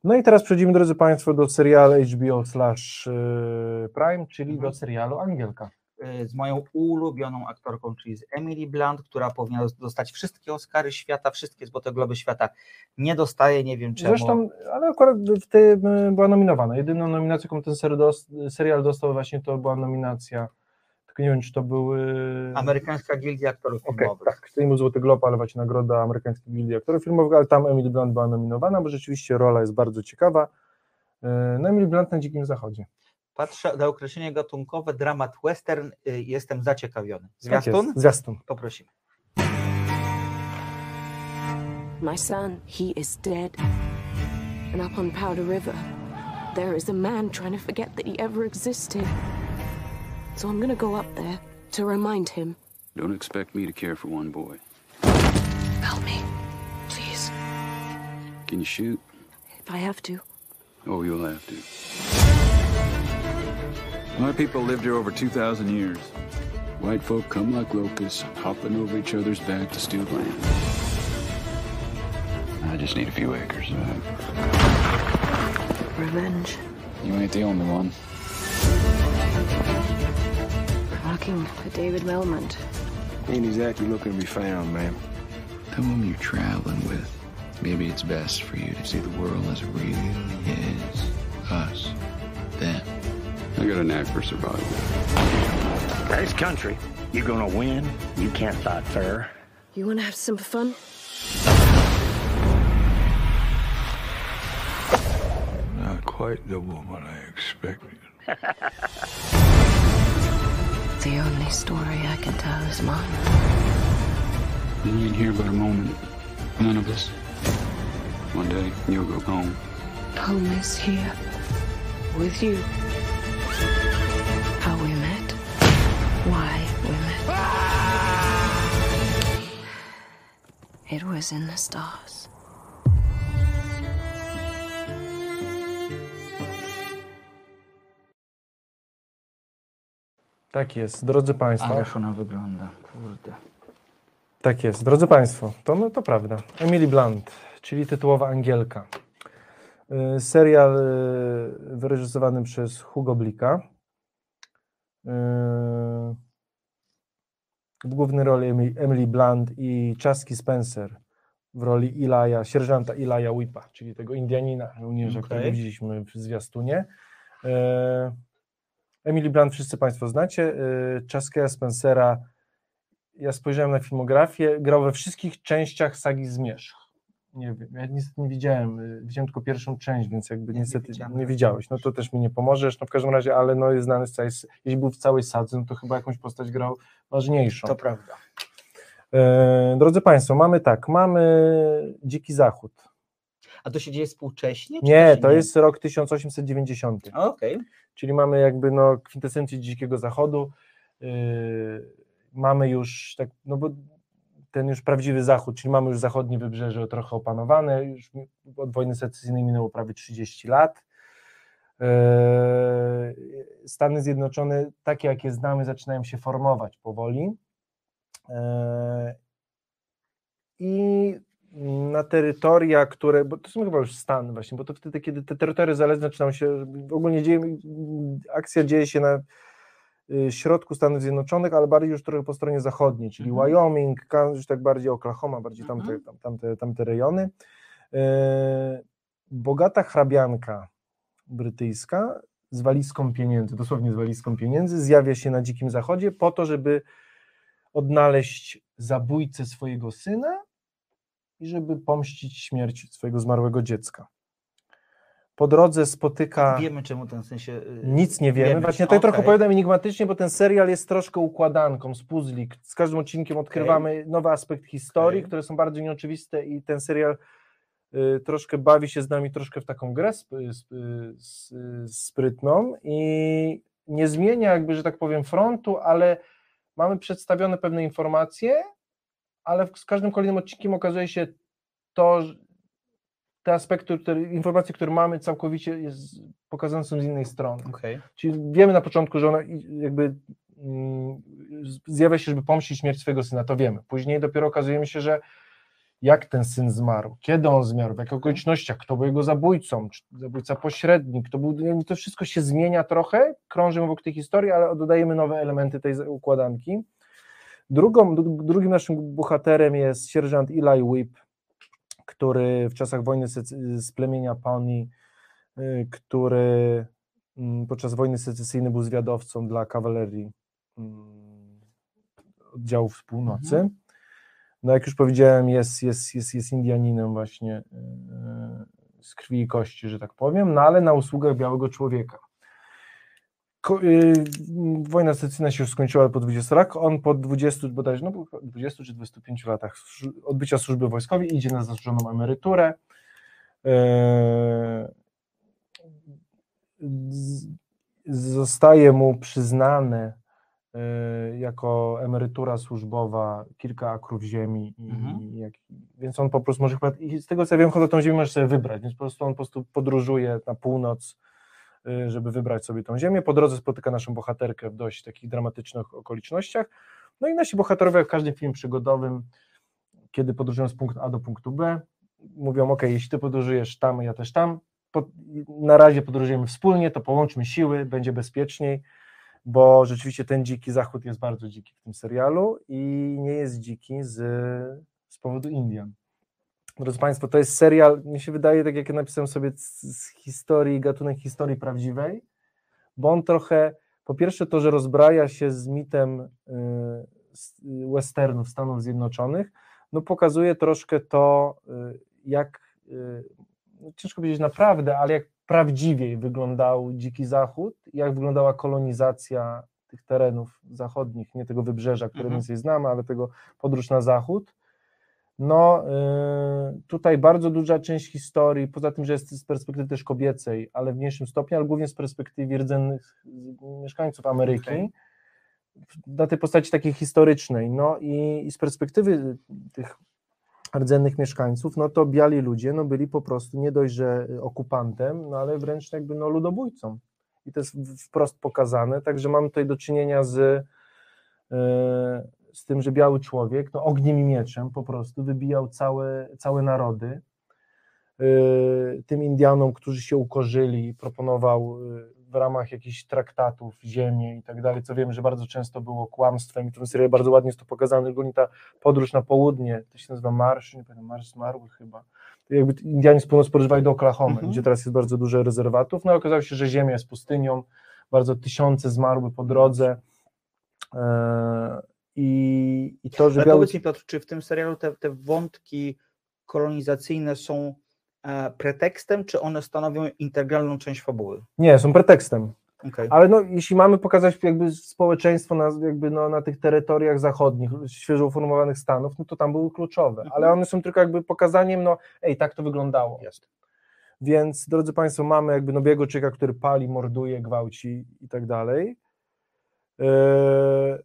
No i teraz przechodzimy, drodzy Państwo, do serialu HBO slash y, Prime, czyli Mhm. do serialu Angielka. Y, z moją ulubioną aktorką, czyli z Emily Blunt, która powinna dostać wszystkie Oscary świata, wszystkie Złote Globy świata. Nie dostaje, nie wiem czemu. Zresztą, ale akurat w tym y, była nominowana. Jedyną nominacją, jaką ten serial dostał właśnie, to była nominacja, tylko nie wiem, czy to był... y, Amerykańska Gildia Aktorów Okej, Filmowych. tak, nie był Złoty Glob, ale właśnie nagroda Amerykańskiej Gildii Aktorów Filmowych, ale tam Emily Blunt była nominowana, bo rzeczywiście rola jest bardzo ciekawa. Y, No Emily Blunt na Dzikim Zachodzie. Patrzę na określenie gatunkowe, dramat western, y, jestem zaciekawiony. Tak Zwiastun? jest, Zwiastun. Poprosimy. My son, he is dead. And up on Powder River, there is a man trying to forget that he ever existed. So I'm gonna go up there to remind him. Don't expect me to care for one boy. Help me, please, Can you shoot? if I have to. Oh, you'll have to. My people lived here over 2,000 years. White folk come like locusts, hopping over each other's back to steal land. I just need a few acres. Revenge. You ain't the only one. We're looking for David Melmont. Ain't exactly looking to be found, ma'am. The woman you're traveling with. Maybe it's best for you to see the world as it really is. Us. Them. I got a knack for survival. Nice country. you're gonna win? You can't fight fair. You wanna have some fun? Not quite the woman I expected. <laughs> The only story I can tell is mine. You ain't here but a moment. None of us. One day, you'll go home. Home is here. With you. It was in the stars. Tak jest, drodzy Państwo. Ależ ona wygląda, kurde. Tak jest, drodzy Państwo, to, no, to prawda. Emily Blunt, czyli tytułowa Angielka. Y, Serial y, wyreżyserowany przez Hugo Blika. Y, W głównej roli Emi- Emily Blunt i Chasky Spencer w roli Ilaja, sierżanta Ilaja Whipa, czyli tego Indianina, żołnierza, Okej. którego widzieliśmy w zwiastunie. Y, Emily Blunt wszyscy Państwo znacie. Chaskeya Spencera ja spojrzałem na filmografię, grał we wszystkich częściach sagi Zmierzch. Nie wiem, ja niestety nie widziałem, y, widziałem tylko pierwszą część, więc jakby Nie, nie niestety nie, widziałem. widziałeś, no to też mi nie pomożesz, no w każdym razie, ale no jest znany z całej, jeśli był w całej sadze, no to chyba jakąś postać grał ważniejszą. To prawda. E, drodzy Państwo, mamy tak, mamy Dziki Zachód. A to się dzieje współcześnie? Nie, się to jest rok 1890. Okej. czyli mamy jakby no kwintesencję dzikiego zachodu. Yy, mamy już tak, no bo ten już prawdziwy zachód, czyli mamy już zachodnie wybrzeże trochę opanowane, już od wojny secesyjnej minęło prawie 30 lat. Yy, Stany Zjednoczone, takie jakie znamy, zaczynają się formować powoli. Yy, I na terytoria, które, bo to są chyba już Stany właśnie, bo to wtedy, kiedy te terytoria zależne zaczynają się, ogólnie dzieje, akcja dzieje się na środku Stanów Zjednoczonych, ale bardziej już trochę po stronie zachodniej, czyli Mhm. Wyoming, Kansas, już tak bardziej Oklahoma, bardziej tamte, Mhm. tam, tamte, tamte rejony. E, Bogata hrabianka brytyjska z walizką pieniędzy, dosłownie z walizką pieniędzy, zjawia się na Dzikim Zachodzie po to, żeby odnaleźć zabójcę swojego syna i żeby pomścić śmierć swojego zmarłego dziecka. Po drodze spotyka. Wiemy, czemu ten syn się... y, Nic nie wiemy. wiemy. Właśnie to trochę Okej. opowiadam enigmatycznie, bo ten serial jest troszkę układanką z puzli. Z każdym odcinkiem odkrywamy nowy aspekt historii, Okej. które są bardzo nieoczywiste i ten serial y, troszkę bawi się z nami troszkę w taką grę sp, sp, s- sprytną i nie zmienia jakby, że tak powiem, frontu, ale mamy przedstawione pewne informacje, ale z każdym kolejnym odcinkiem okazuje się to, te aspekty, które, informacje, które mamy, całkowicie jest pokazane są z innej strony. Okej. Czyli wiemy na początku, że ona jakby mm, zjawia się, żeby pomścić śmierć swojego syna, to wiemy. Później dopiero okazujemy się, że jak ten syn zmarł, kiedy on zmarł, w jakich okolicznościach, kto był jego zabójcą, czy zabójca pośredni, kto był, to wszystko się zmienia trochę, krążymy wokół tej historii, ale dodajemy nowe elementy tej układanki. Drugą, dru- drugim naszym bohaterem jest sierżant Eli Whip, który w czasach wojny z plemienia Pawnee, y, który mm, podczas wojny secesyjnej był zwiadowcą dla kawalerii mm, oddziałów z północy. Mhm. No jak już powiedziałem, jest, jest, jest, jest Indianinem właśnie y, z krwi i kości, że tak powiem, no ale na usługach białego człowieka. Ko- y, Wojna secesyjna się już skończyła po 20 latach, on po 20, bodajże, no, po 20 czy 25 latach odbycia służby wojskowej idzie na zasłużoną emeryturę. E, z- Zostaje mu przyznane jako emerytura służbowa kilka akrów ziemi, i, Mhm. jak, więc on po prostu może chyba, i z tego co ja wiem, chyba tą ziemię może sobie wybrać, więc po prostu on po prostu podróżuje na północ, żeby wybrać sobie tą ziemię. Po drodze spotyka naszą bohaterkę w dość takich dramatycznych okolicznościach. No i nasi bohaterowie, jak w każdym filmie przygodowym, kiedy podróżują z punktu A do punktu B, mówią, ok, jeśli ty podróżujesz tam, ja też tam, na razie podróżujemy wspólnie, to połączmy siły, będzie bezpieczniej, bo rzeczywiście ten dziki zachód jest bardzo dziki w tym serialu i nie jest dziki z, z powodu Indian. Drodzy Państwo, to jest serial, mi się wydaje, tak jak ja napisałem sobie, z, historii, gatunek historii prawdziwej, bo on trochę, po pierwsze to, że rozbraja się z mitem y, westernów Stanów Zjednoczonych, no pokazuje troszkę to, y, jak, y, no ciężko powiedzieć naprawdę, ale jak prawdziwiej wyglądał Dziki Zachód, jak wyglądała kolonizacja tych terenów zachodnich, nie tego wybrzeża, które Mhm. więcej znamy, ale tego podróż na zachód. No, y, tutaj bardzo duża część historii, poza tym, że jest z perspektywy też kobiecej, ale w mniejszym stopniu, ale głównie z perspektywy rdzennych mieszkańców Ameryki, Okej. na tej postaci takiej historycznej. No i, i z perspektywy tych rdzennych mieszkańców, no to biali ludzie no byli po prostu nie dość, że okupantem, no ale wręcz jakby no ludobójcą. I to jest wprost pokazane, także mamy tutaj do czynienia z, e, z tym, że biały człowiek no ogniem i mieczem po prostu wybijał całe, całe narody. E, Tym Indianom, którzy się ukorzyli, proponował e, w ramach jakichś traktatów ziemię i tak dalej, co wiemy, że bardzo często było kłamstwem i w tym serialu bardzo ładnie jest to pokazane, szczególnie ta podróż na południe, to się nazywa Marsz, nie pamiętam, Marsz Zmarłych chyba, To jakby Indianie z północy podróżowali do Oklahoma, Mhm. gdzie teraz jest bardzo dużo rezerwatów, no i okazało się, że ziemia jest pustynią, bardzo tysiące zmarły po drodze e, i, i to, że Ale biały... mi Piotr, czy w tym serialu te, te wątki kolonizacyjne są e, pretekstem, czy one stanowią integralną część fabuły? Nie, są pretekstem. Okej. Ale no, jeśli mamy pokazać jakby społeczeństwo na, jakby no, na tych terytoriach zachodnich, świeżo uformowanych Stanów, no to tam były kluczowe, ale one są tylko jakby pokazaniem, no ej, tak to wyglądało. Jest. Więc, drodzy Państwo, mamy jakby nobiego człowieka, który pali, morduje, gwałci i tak dalej. Eee,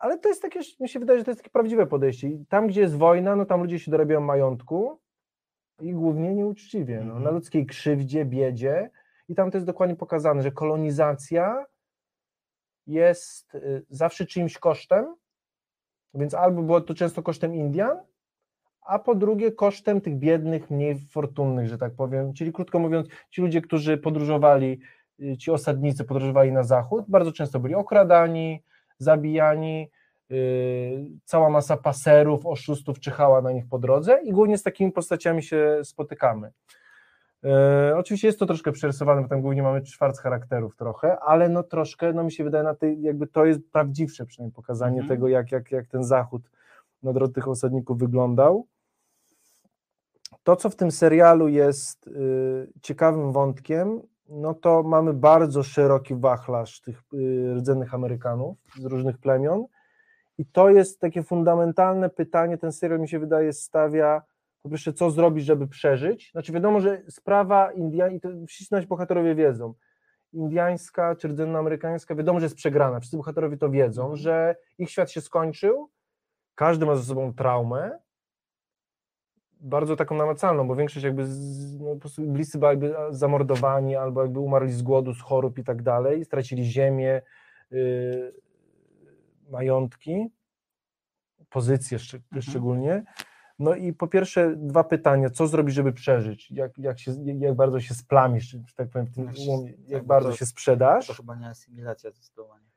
Ale to jest takie, mi się wydaje, że to jest takie prawdziwe podejście. I tam, gdzie jest wojna, no tam ludzie się dorabiają majątku i głównie nieuczciwie, no, na ludzkiej krzywdzie, biedzie. I tam to jest dokładnie pokazane, że kolonizacja jest y, zawsze czyimś kosztem, więc albo było to często kosztem Indian, a po drugie kosztem tych biednych, mniej fortunnych, że tak powiem. Czyli krótko mówiąc, ci ludzie, którzy podróżowali, y, ci osadnicy podróżowali na zachód, bardzo często byli okradani, zabijani, y, cała masa paserów, oszustów czyhała na nich po drodze i głównie z takimi postaciami się spotykamy. E, oczywiście jest to troszkę przerysowane, bo tam głównie mamy czwarc charakterów trochę, ale no troszkę, no mi się wydaje, na tej, jakby to jest prawdziwsze przynajmniej pokazanie Mhm. tego, jak, jak, jak ten zachód na drodze tych osadników wyglądał. To, co w tym serialu jest y, ciekawym wątkiem, no to mamy bardzo szeroki wachlarz tych y, rdzennych Amerykanów z różnych plemion. I to jest takie fundamentalne pytanie, ten serial mi się wydaje stawia po pierwsze, co zrobić, żeby przeżyć. Znaczy wiadomo, że sprawa Indian, i to wszyscy nasi bohaterowie wiedzą, indiańska czy rdzennoamerykańska, wiadomo, że jest przegrana, wszyscy bohaterowie to wiedzą, że ich świat się skończył, każdy ma ze sobą traumę, bardzo taką namacalną, bo większość jakby z, no, po prostu bliscy byli jakby zamordowani albo jakby umarli z głodu, z chorób i tak dalej, stracili ziemię, yy, majątki, pozycje szcz- szczególnie. No i po pierwsze dwa pytania, co zrobić, żeby przeżyć? Jak, jak, się, jak bardzo się splamisz, tak powiem, w tym, umie- jak bardzo się sprzedasz? To chyba nie asymilacja zdecydowanie.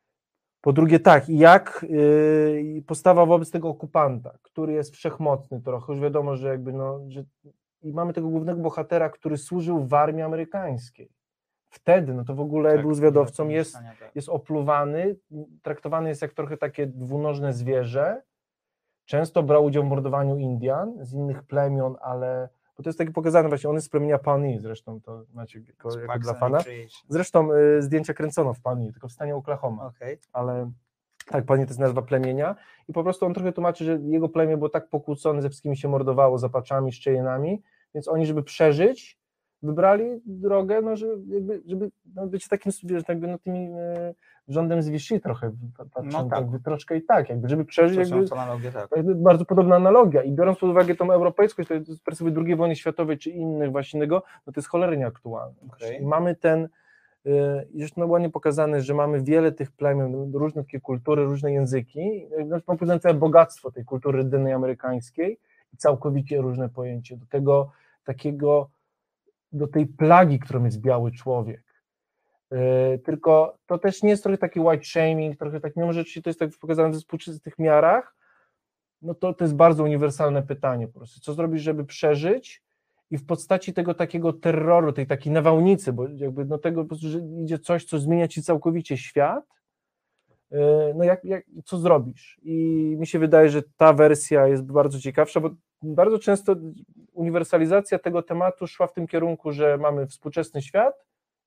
Po drugie, tak, jak yy, postawa wobec tego okupanta, który jest wszechmocny trochę, już wiadomo, że jakby no, że i mamy tego głównego bohatera, który służył w armii amerykańskiej. Wtedy, no to w ogóle Tak, był nie zwiadowcą, ma jest, tak. jest opluwany, traktowany jest jak trochę takie dwunożne zwierzę. Często brał udział w mordowaniu Indian z innych plemion, ale bo to jest takie pokazane właśnie, on jest z plemienia Pawnee, zresztą to macie jako, Z jako dla. Recreation. Zresztą y, zdjęcia kręcono w Pawnee, tylko w stanie Oklahoma Okej. ale tak, panie to jest nazwa plemienia i po prostu on trochę tłumaczy, że jego plemię było tak pokłócone, ze wszystkimi się mordowało zapaczami, szczejenami, więc oni, żeby przeżyć, wybrali drogę, no, żeby, jakby, żeby no, być takim, wiesz, jakby no, tymi e, rządem z Vichy trochę, patrząc, No tak. jakby troszkę i tak, jakby, żeby przeżyć, jakby, analogię, tak. jakby bardzo podobna analogia i biorąc pod uwagę tą europejskość, to jest z perspektywy II wojny światowej czy innych właśnie innego, no to jest cholernie aktualne. I mamy ten, y, zresztą no ładnie pokazane, że mamy wiele tych plemion, różne takie kultury, różne języki, no, mam pokazane całe bogactwo tej kultury rdzennej amerykańskiej i całkowicie różne pojęcie do tego takiego, do tej plagi, którą jest biały człowiek. Y, Tylko to też nie jest trochę taki white shaming, trochę tak, mimo że to jest tak pokazane w współczesnych miarach, no to to jest bardzo uniwersalne pytanie po prostu. Co zrobić, żeby przeżyć i w postaci tego takiego terroru, tej takiej nawałnicy, bo jakby no tego po prostu, że idzie coś, co zmienia ci całkowicie świat, yy, no jak, jak, co zrobisz? I mi się wydaje, że ta wersja jest bardzo ciekawsza, bo bardzo często uniwersalizacja tego tematu szła w tym kierunku, że mamy współczesny świat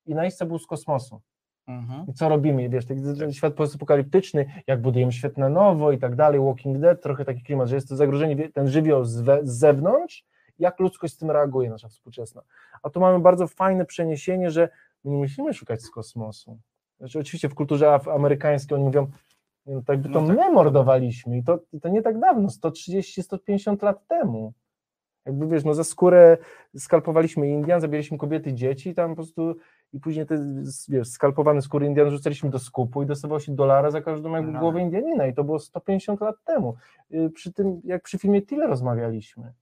i naiste był z kosmosu. Mhm. I co robimy? Wiesz, ten ten świat postapokaliptyczny, jak budujemy świat na nowo i tak dalej, Walking Dead, trochę taki klimat, że jest to zagrożenie, ten żywioł z, we, z zewnątrz, jak ludzkość z tym reaguje, nasza współczesna. A tu mamy bardzo fajne przeniesienie, że my nie musimy szukać z kosmosu. Znaczy, oczywiście w kulturze amerykańskiej oni mówią, No, to jakby to No tak. my mordowaliśmy i to, to nie tak dawno, 130-150 lat temu. Jakby wiesz, no za skórę skalpowaliśmy Indian, zabieraliśmy kobiety, dzieci tam po prostu i później te wiesz, skalpowane skóry Indian rzucaliśmy do skupu i dostawało się dolara za każdą jakby No. głowę Indianina i to było 150 lat temu. Y, Przy tym, jak przy filmie Tyle rozmawialiśmy,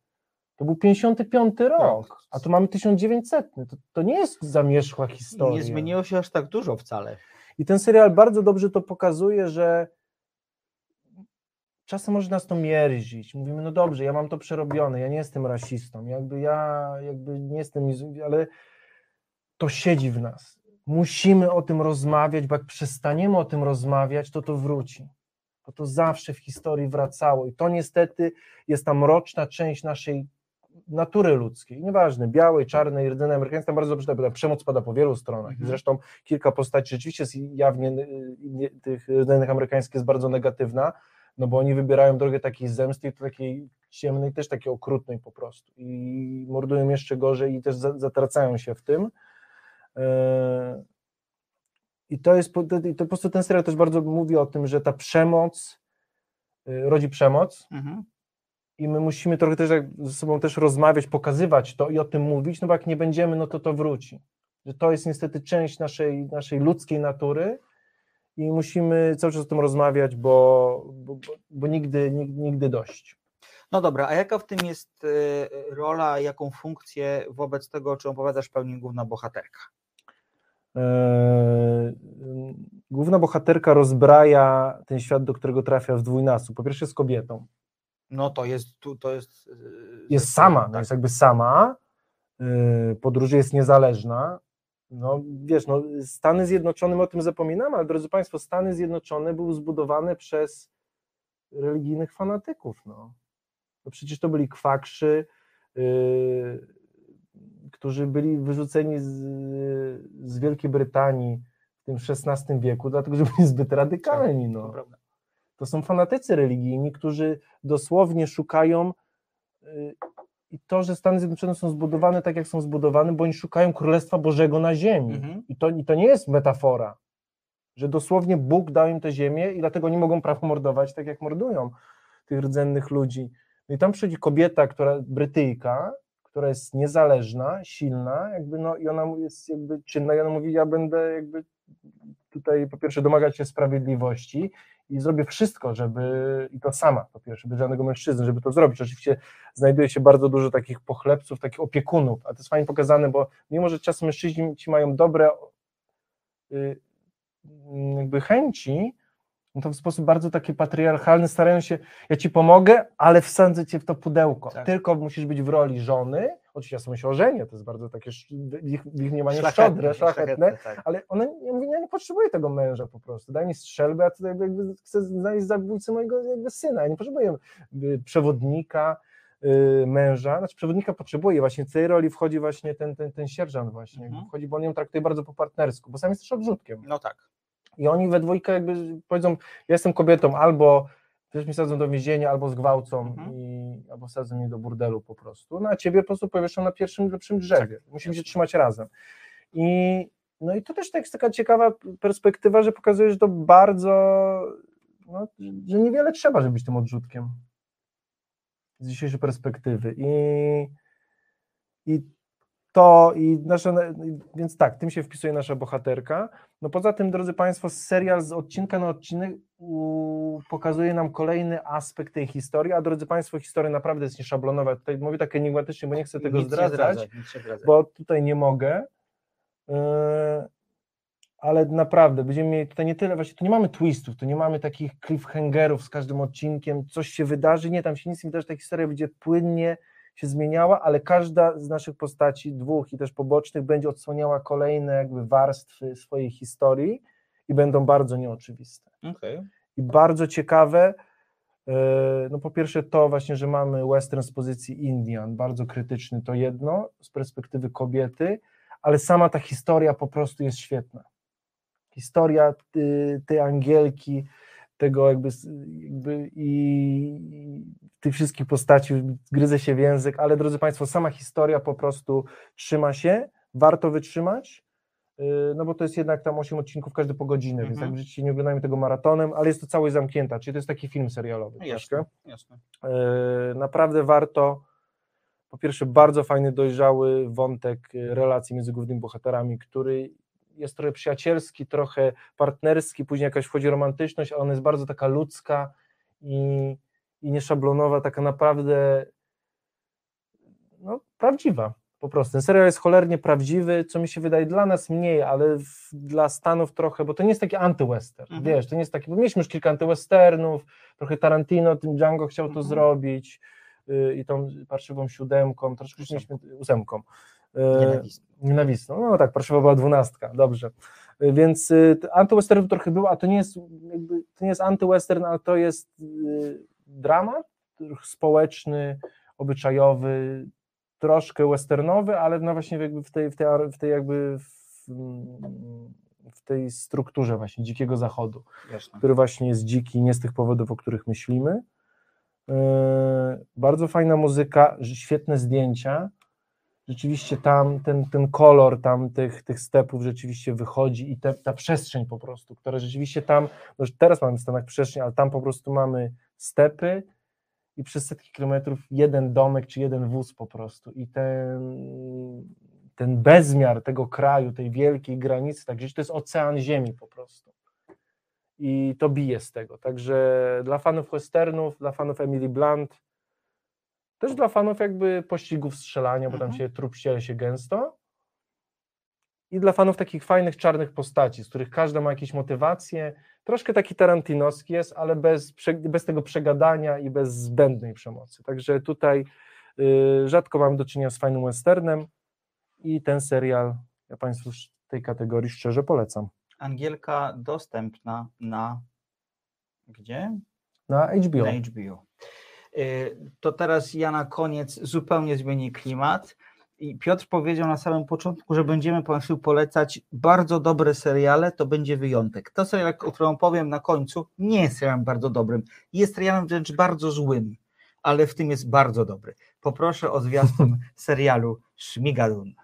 to był 55 rok, a tu mamy 1900. To, to nie jest zamierzchła historia. Nie zmieniło się aż tak dużo wcale. I ten serial bardzo dobrze to pokazuje, że czasem może nas to mierzić. Mówimy, no dobrze, ja mam to przerobione, ja nie jestem rasistą, jakby ja jakby nie jestem, ale to siedzi w nas. Musimy o tym rozmawiać, bo jak przestaniemy o tym rozmawiać, to to wróci. Bo to zawsze w historii wracało i to niestety jest ta mroczna część naszej natury ludzkiej, nieważne, białej, czarnej, rdzenia amerykańskiej, tam bardzo dobrze tak, przemoc pada po wielu stronach. Mhm. zresztą kilka postaci rzeczywiście jawnie y, nie- tych rdzennych amerykańskich jest bardzo negatywna, no bo oni wybierają drogę takiej zemsty, i to takiej ciemnej, też takiej okrutnej po prostu. I mordują jeszcze gorzej i też za- zatracają się w tym. E, I to jest, to, to po prostu ten serial też bardzo mówi o tym, że ta przemoc y, rodzi przemoc, Mhm. i my musimy trochę też ze sobą też rozmawiać, pokazywać to i o tym mówić, no bo jak nie będziemy, no to to wróci. Że to jest niestety część naszej, naszej ludzkiej natury i musimy cały czas o tym rozmawiać, bo, bo, bo, bo nigdy, nigdy, nigdy dość. No dobra, a jaka w tym jest e, rola, jaką funkcję wobec tego, o czym opowiadasz, pełni główna bohaterka? Eee, Główna bohaterka rozbraja ten świat, do którego trafia w dwójnasób. Po pierwsze jest kobietą, No to jest, tu, to jest... e, jest sama, no tak. jest jakby sama, yy, podróży jest niezależna. No wiesz, no, Stany Zjednoczone, my o tym zapominamy, ale drodzy Państwo, Stany Zjednoczone były zbudowane przez religijnych fanatyków. No. No przecież to byli kwakrzy, yy, którzy byli wyrzuceni z, z Wielkiej Brytanii w tym XVI wieku, dlatego że byli zbyt radykalni. To No. To są fanatycy religijni, którzy dosłownie szukają y, i to, że Stany Zjednoczone są zbudowane tak, jak są zbudowane, bo oni szukają Królestwa Bożego na ziemi. Mhm. I, to, I to nie jest metafora, że dosłownie Bóg dał im tę ziemię i dlatego nie mogą praw mordować, tak jak mordują tych rdzennych ludzi. No i tam przychodzi kobieta, która Brytyjka, która jest niezależna, silna, jakby no i ona jest jakby czynna i ona mówi, ja będę jakby tutaj po pierwsze domagać się sprawiedliwości i zrobię wszystko, żeby, i to sama po pierwsze, bez żadnego mężczyzny, żeby to zrobić. Oczywiście znajduje się bardzo dużo takich pochlebców, takich opiekunów, a to jest fajnie pokazane, bo mimo, że czasem mężczyźni ci mają dobre y, jakby chęci, no to w sposób bardzo taki patriarchalny starają się, ja ci pomogę, ale wsadzę cię w to pudełko. Tak. Tylko musisz być w roli żony. Oczywiście ja sobie się ożenię, to jest bardzo takie ich, ich mniemaniu Szlachetne, szczodre, szlachetne, tak. ale ona ja mówię, ja nie potrzebuję tego męża po prostu. Daj mi strzelbę, a tutaj jakby chcę znaleźć zabójcę mojego jakby syna. Ja nie potrzebuję y, przewodnika, y, męża. Znaczy przewodnika potrzebuję. Właśnie w tej roli wchodzi właśnie ten, ten, ten sierżant właśnie. Mhm. Wchodzi, bo on ją traktuje bardzo po partnersku, bo sam jest też odrzutkiem. No tak. I oni we dwójkę jakby powiedzą, ja jestem kobietą, albo też mnie sadzą do więzienia, albo zgwałcą, Mhm. i, albo sadzą mnie do burdelu po prostu. No a ciebie po prostu powieszą na pierwszym lepszym drzewie. Musimy się trzymać razem. I no i to też tak jest taka ciekawa perspektywa, że pokazuje, że to bardzo, no, że niewiele trzeba, żeby być tym odrzutkiem z dzisiejszej perspektywy. I, i to i nasza, więc tak, tym się wpisuje nasza bohaterka. No poza tym, drodzy Państwo, serial z odcinka na odcinek u, pokazuje nam kolejny aspekt tej historii, a drodzy Państwo, historia naprawdę jest nieszablonowa. Tutaj mówię tak enigmatycznie, bo nie chcę tego Nic nie zdradzać, zdradzać, nic nie zdradzać. bo tutaj nie mogę. Yy, ale naprawdę, będziemy mieli tutaj nie tyle, właśnie tu nie mamy twistów, tu nie mamy takich cliffhangerów z każdym odcinkiem, coś się wydarzy, nie, tam się nic nie wydarzy, ta historia będzie płynnie się zmieniała, ale każda z naszych postaci, dwóch i też pobocznych, będzie odsłaniała kolejne jakby warstwy swojej historii i będą bardzo nieoczywiste. Okej. I bardzo ciekawe, e, no po pierwsze to właśnie, że mamy western z pozycji Indian, bardzo krytyczny to jedno, z perspektywy kobiety, ale sama ta historia po prostu jest świetna. Historia ty, tej Angielki, tego jakby, jakby i tych wszystkich postaci gryzę się w język, ale drodzy Państwo, sama historia po prostu trzyma się, warto wytrzymać, y, no bo to jest jednak tam 8 odcinków, każdy po godzinę, więc Mhm. tak życie nie oglądajmy tego maratonem, ale jest to całość zamknięta, czyli to jest taki film serialowy. No troszkę. jasne, jasne. E, Naprawdę warto. Po pierwsze, bardzo fajny, dojrzały wątek e, relacji między głównymi bohaterami, który jest trochę przyjacielski, trochę partnerski, później jakaś wchodzi romantyczność, ale ona jest bardzo taka ludzka i, i nieszablonowa, taka naprawdę no, prawdziwa. Po prostu. Ten serial jest cholernie prawdziwy, co mi się wydaje dla nas mniej, ale w, dla Stanów trochę, bo to nie jest taki antywestern, Mhm. wiesz, to nie jest taki, bo mieliśmy już kilka antywesternów, trochę Tarantino, tym Django chciał to Mhm. zrobić y, i tą parszywą siódemką, troszkę mieliśmy ósemką. Nienawistną, no tak, parszywa była dwunastka, dobrze. Y, Więc t- antywesternów trochę było, a to nie jest, jakby, to nie jest antywestern, ale to jest dramat społeczny, obyczajowy, troszkę westernowy, ale no właśnie jakby w tej, w tej, w tej jakby w, w tej strukturze właśnie dzikiego zachodu Jasne. który właśnie jest dziki nie z tych powodów, o których myślimy. Yy, Bardzo fajna muzyka, świetne zdjęcia. Rzeczywiście tam ten, ten kolor tam tych, tych stepów rzeczywiście wychodzi i te, ta przestrzeń po prostu, która rzeczywiście tam, no teraz mamy w Stanach przestrzeń, ale tam po prostu mamy stepy i przez setki kilometrów jeden domek czy jeden wóz po prostu i ten, ten bezmiar tego kraju, tej wielkiej granicy, tak gdzieś to jest ocean ziemi po prostu i to bije z tego. Także dla fanów westernów, dla fanów Emily Blunt, też dla fanów jakby pościgów strzelania, bo tam Mhm. się trup ściele się gęsto. I dla fanów takich fajnych czarnych postaci, z których każda ma jakieś motywacje. Troszkę taki tarantinowski jest, ale bez, bez tego przegadania i bez zbędnej przemocy. Także tutaj y, rzadko mamy do czynienia z fajnym westernem i ten serial ja Państwu w tej kategorii szczerze polecam. Angielka dostępna na gdzie? Na HBO. Na HBO. Y, To teraz ja na koniec zupełnie zmienię klimat. I Piotr powiedział na samym początku, że będziemy Państwu polecać bardzo dobre seriale, to będzie wyjątek. To serial, o którym powiem na końcu, nie jest serialem bardzo dobrym. Jest serialem wręcz bardzo złym, ale w tym jest bardzo dobry. Poproszę o zwiastun <laughs> serialu Szmigadun.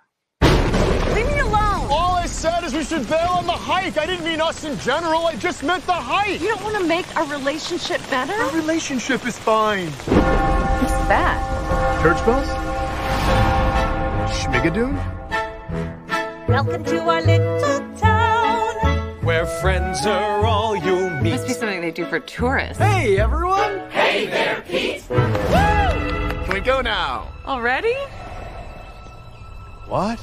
Leave me alone! All I said is we should bail on the hike. I didn't mean us in general. I just meant the hike. You don't want to make our relationship better? Our relationship is fine. What's that? Church bells? Schmigadoon? Welcome to our little town. Where friends are all you meet. Must be something they do for tourists. Hey, everyone! Hey there, Pete. Can we go now? Already? What?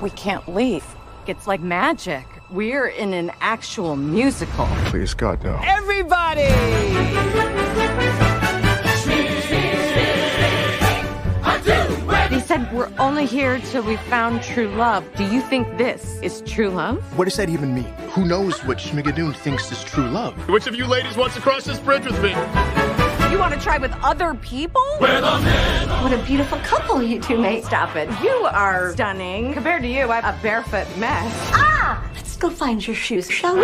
We can't leave. It's like magic. We're in an actual musical. Please, God, no. Everybody! They said we're only here till we found true love. Do you think this is true love? What does that even mean? Who knows what Schmigadoon thinks is true love? Which of you ladies wants to cross this bridge with me? You want to try with other people? What a beautiful couple you two made. Stop it. You are stunning. Compared to you, I'm a barefoot mess. Ah! Let's go find your shoes, shall we?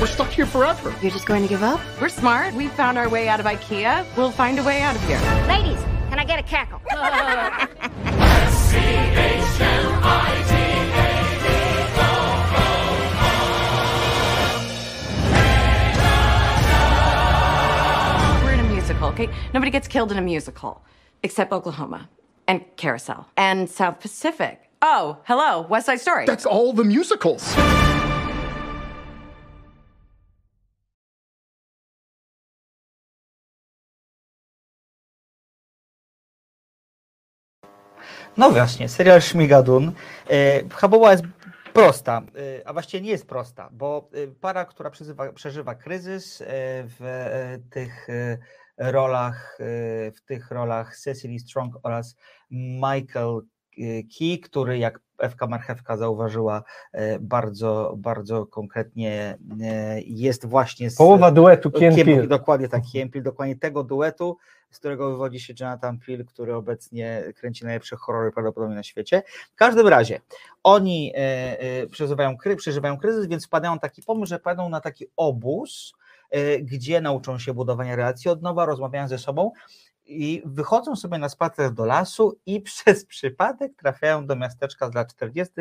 We're stuck here forever. You're just going to give up? We're smart. We found our way out of IKEA. We'll find a way out of here. Ladies, can I get a cackle? <laughs> okay? Nobody gets killed in a musical except Oklahoma and Carousel and South Pacific. Oh, hello, West Side Story. That's all the musicals. No właśnie, serial Szmigadun. E, Fabuła jest prosta, e, a właściwie nie jest prosta, bo e, para, która przeżywa, przeżywa kryzys w tych rolach, w tych rolach Cecily Strong oraz Michael Key, który jak Ewka Marchewka zauważyła e, bardzo, bardzo konkretnie e, jest właśnie z Połowa duetu Key and Kiem- Peele. Dokładnie tak, Peele, dokładnie tego duetu, z którego wywodzi się Jonathan Peele, który obecnie kręci najlepsze horrory prawdopodobnie na świecie. W każdym razie, oni e, e, przeżywają, przeżywają kryzys, więc wpadają taki pomysł, że pojadą na taki obóz, e, gdzie nauczą się budowania relacji od nowa, rozmawiają ze sobą i wychodzą sobie na spacer do lasu i <laughs> przez przypadek trafiają do miasteczka z lat 40.,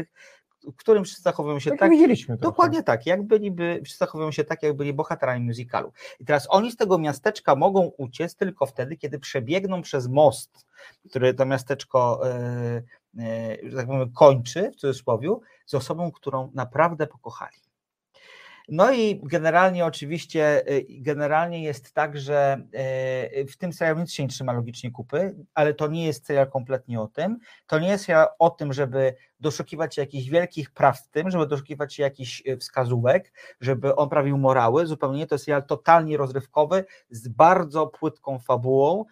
w którym wszyscy zachowują się Tak, tak. trochę. Dokładnie tak, jak byliby, wszyscy zachowują się tak, jak byli bohaterami musicalu. I teraz oni z tego miasteczka mogą uciec tylko wtedy, kiedy przebiegną przez most, który to miasteczko, że tak powiem, kończy, w cudzysłowie, z osobą, którą naprawdę pokochali. No i generalnie oczywiście, y, generalnie jest tak, że y, w tym serialu nic się nie trzyma logicznie kupy, ale to nie jest serial kompletnie o tym. To nie jest serial o tym, żeby doszukiwać się jakichś wielkich praw w tym, żeby doszukiwać się jakichś y, wskazówek, żeby on prawił morały, zupełnie nie. To jest serial totalnie rozrywkowy, z bardzo płytką fabułą,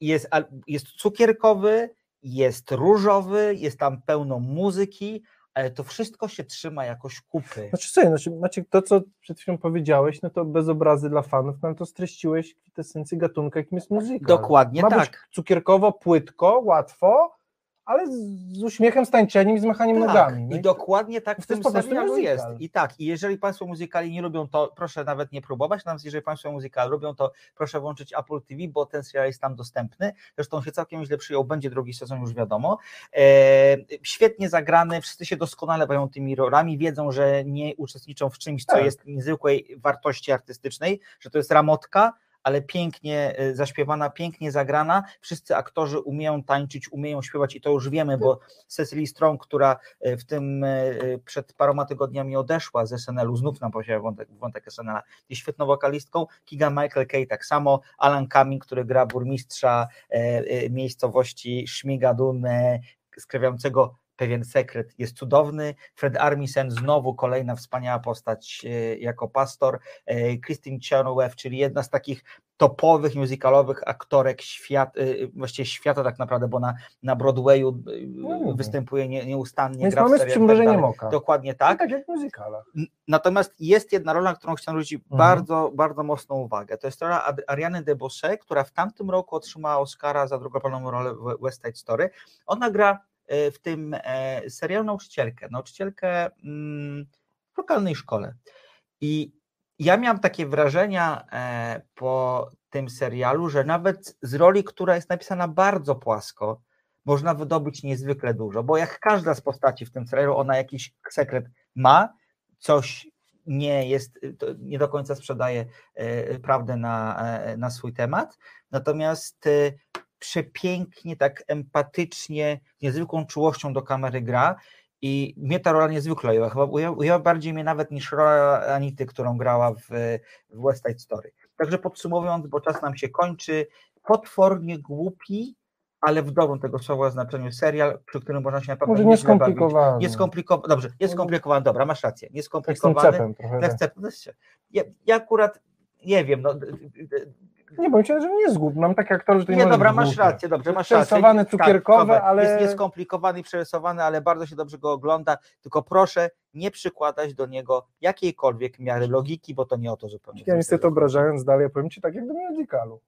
jest, jest cukierkowy, jest różowy, jest tam pełno muzyki, ale to wszystko się trzyma jakoś kupy. Znaczy co, znaczy, Maciek, to co przed chwilą powiedziałeś, no to bez obrazy dla fanów, no to streściłeś kwintesencję gatunku, jakim jest muzyka. Dokładnie Ma tak. cukierkowo, płytko, łatwo, ale z, uśmiechem, z tańczeniem i z machaniem Tak, nogami. No I dokładnie tak w tym serialu jest. I tak, i jeżeli Państwo muzykali nie lubią, to proszę nawet nie próbować. Natomiast jeżeli Państwo muzykal lubią, to proszę włączyć Apple TV, bo ten serial jest tam dostępny. Zresztą się całkiem źle przyjął, będzie drugi sezon, już wiadomo. E, świetnie zagrany, wszyscy się doskonale bawią tymi rolami, wiedzą, że nie uczestniczą w czymś, co Tak. jest niezwykłej wartości artystycznej, że to jest ramotka, ale pięknie e, zaśpiewana, pięknie zagrana. Wszyscy aktorzy umieją tańczyć, umieją śpiewać i to już wiemy, bo Cecily Strong, która e, w tym e, przed paroma tygodniami odeszła z SNL-u, znów nam powiedziała wątek, wątek SNL-a, jest świetną wokalistką. Kiga Michael Kay tak samo, Alan Cumming, który gra burmistrza miejscowości Szmigadun, skrawiającego pewien sekret, jest cudowny. Fred Armisen, znowu kolejna wspaniała postać e, jako pastor. E, Christine Chenoweth, czyli jedna z takich topowych musicalowych aktorek świat, e, właściwie świata tak naprawdę, bo na, na Broadwayu mówię. występuje nie, nieustannie. Więc mamy serialach i przymrużeniem oka. Dokładnie tak, tak. tak jak w muzykalach. N- Natomiast jest jedna rola, na którą chciałem zwrócić Mhm. bardzo, bardzo mocną uwagę. To jest rola Ariany DeBose, która w tamtym roku otrzymała Oscara za drugoplanową rolę w West Side Story. Ona gra w tym e, serialu nauczycielkę, nauczycielkę mm, w lokalnej szkole. I ja miałem takie wrażenia e, po tym serialu, że nawet z roli, która jest napisana bardzo płasko, można wydobyć niezwykle dużo, bo jak każda z postaci w tym serialu, ona jakiś sekret ma, coś nie jest, nie do końca sprzedaje e, prawdę na, e, na swój temat, natomiast e, przepięknie, tak empatycznie, z niezwykłą czułością do kamery gra i mnie ta rola niezwykle ujęła, chyba ujęła, bardziej mnie nawet niż rola Anity, którą grała w, w West Side Story. Także podsumowując, bo czas nam się kończy, potwornie głupi, ale w dobrym tego słowa znaczeniu serial, przy którym można się naprawdę Może nieźle bawić. nieskomplikowany. Nieskomplikowany, dobrze, nieskomplikowany, dobra, masz rację, Tak z tym nieskomplikowany. cepem trochę. tak cepem, ja, ja akurat nie wiem, no, Nie, bo myślę, że nie jest głupi. Mam takie aktorzy, że to nie, nie, dobra, masz rację, dobrze, masz rację. przerysowany, Tak, cukierkowy, dobra, ale- Jest nieskomplikowany i przerysowany, ale bardzo się dobrze go ogląda, tylko proszę nie przykładać do niego jakiejkolwiek miary logiki, bo to nie o to zupełnie. Ja niestety obrażając dalej, powiem Ci tak jak do musicalu.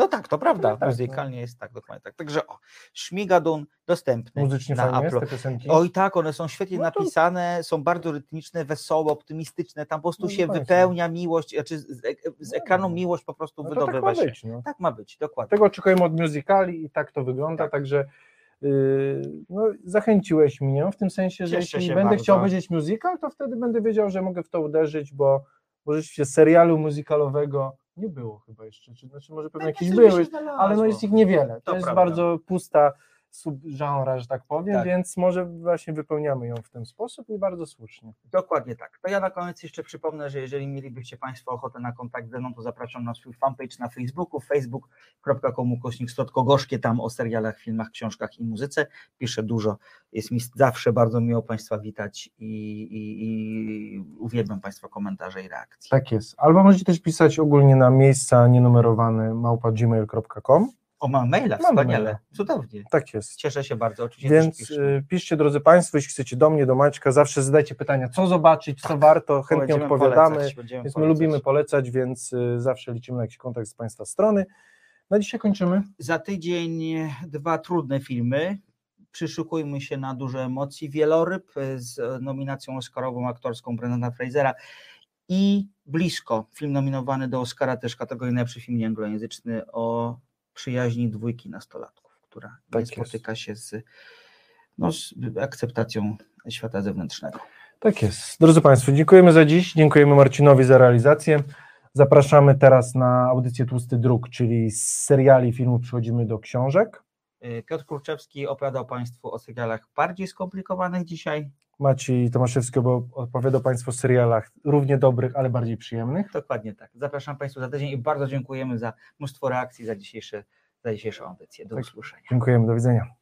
No tak, to prawda, No tak, muzykalnie jest tak, dokładnie tak. Także o, Szmigadun dostępny Muzycznie na fajnie jest, Apple. te piosenki? Oj tak, one są świetnie No to- napisane, są bardzo rytmiczne, wesołe, optymistyczne, tam po prostu No się wypełnia miłość, znaczy z, z ekranu miłość po prostu No wydobywa tak ma się. być, no. Tak ma być, dokładnie. Tego oczekujemy od musicali i tak to wygląda, także yy, no, zachęciłeś mnie w tym sensie, że Cieszę jeśli będę bardzo. chciał obejrzeć musical, to wtedy będę wiedział, że mogę w to uderzyć, bo, bo rzeczywiście serialu musicalowego nie było chyba jeszcze, czy, znaczy może pewnie jakieś by się były, ale no jest ich niewiele, to, To jest prawda. bardzo pusta subgenre, że tak powiem, Tak. więc może właśnie wypełniamy ją w ten sposób i bardzo słusznie. Dokładnie tak. To ja na koniec jeszcze przypomnę, że jeżeli mielibyście Państwo ochotę na kontakt ze mną, to zapraszam na swój fanpage na Facebooku, facebook.com ukośnik Gorzkie, tam o serialach, filmach, książkach i muzyce. Piszę dużo, jest mi zawsze bardzo miło Państwa witać i, i, i uwielbiam Państwa komentarze i reakcje. Tak jest. Albo możecie też pisać ogólnie na miejsca nienumerowane małpa gmail.com. O, mam maila, Mam wspaniale, maila. cudownie. Tak jest. Cieszę się bardzo, oczywiście Więc y, piszcie, drodzy Państwo, jeśli chcecie do mnie, do Maćka, zawsze zadajcie pytania, co zobaczyć, co warto, chętnie Będziemy odpowiadamy. polecać, będziemy więc my polecać. lubimy polecać, więc y, zawsze liczymy na jakiś kontakt z Państwa strony. Na dzisiaj kończymy. Za tydzień dwa trudne filmy. Przyszykujmy się na duże emocji. Wieloryb z nominacją Oscarową aktorską Brendana Frasera I Blisko, film nominowany do Oscara, też kategorii najlepszy film nieanglojęzyczny o przyjaźni dwójki nastolatków, która nie Tak jest. spotyka się z, no, z akceptacją świata zewnętrznego. Tak jest. Drodzy Państwo, dziękujemy za dziś. Dziękujemy Marcinowi za realizację. Zapraszamy teraz na audycję Tłusty Druk, czyli z seriali filmu przechodzimy do książek. Y, Piotr Kurczewski opowiadał Państwu o serialach bardziej skomplikowanych dzisiaj. Maciej Tomaszewski opowiadał Państwu o serialach równie dobrych, ale bardziej przyjemnych. Dokładnie tak. Zapraszam Państwa za tydzień i bardzo dziękujemy za mnóstwo reakcji za, dzisiejsze, za dzisiejszą audycję. Do Tak. usłyszenia. Dziękujemy, do widzenia.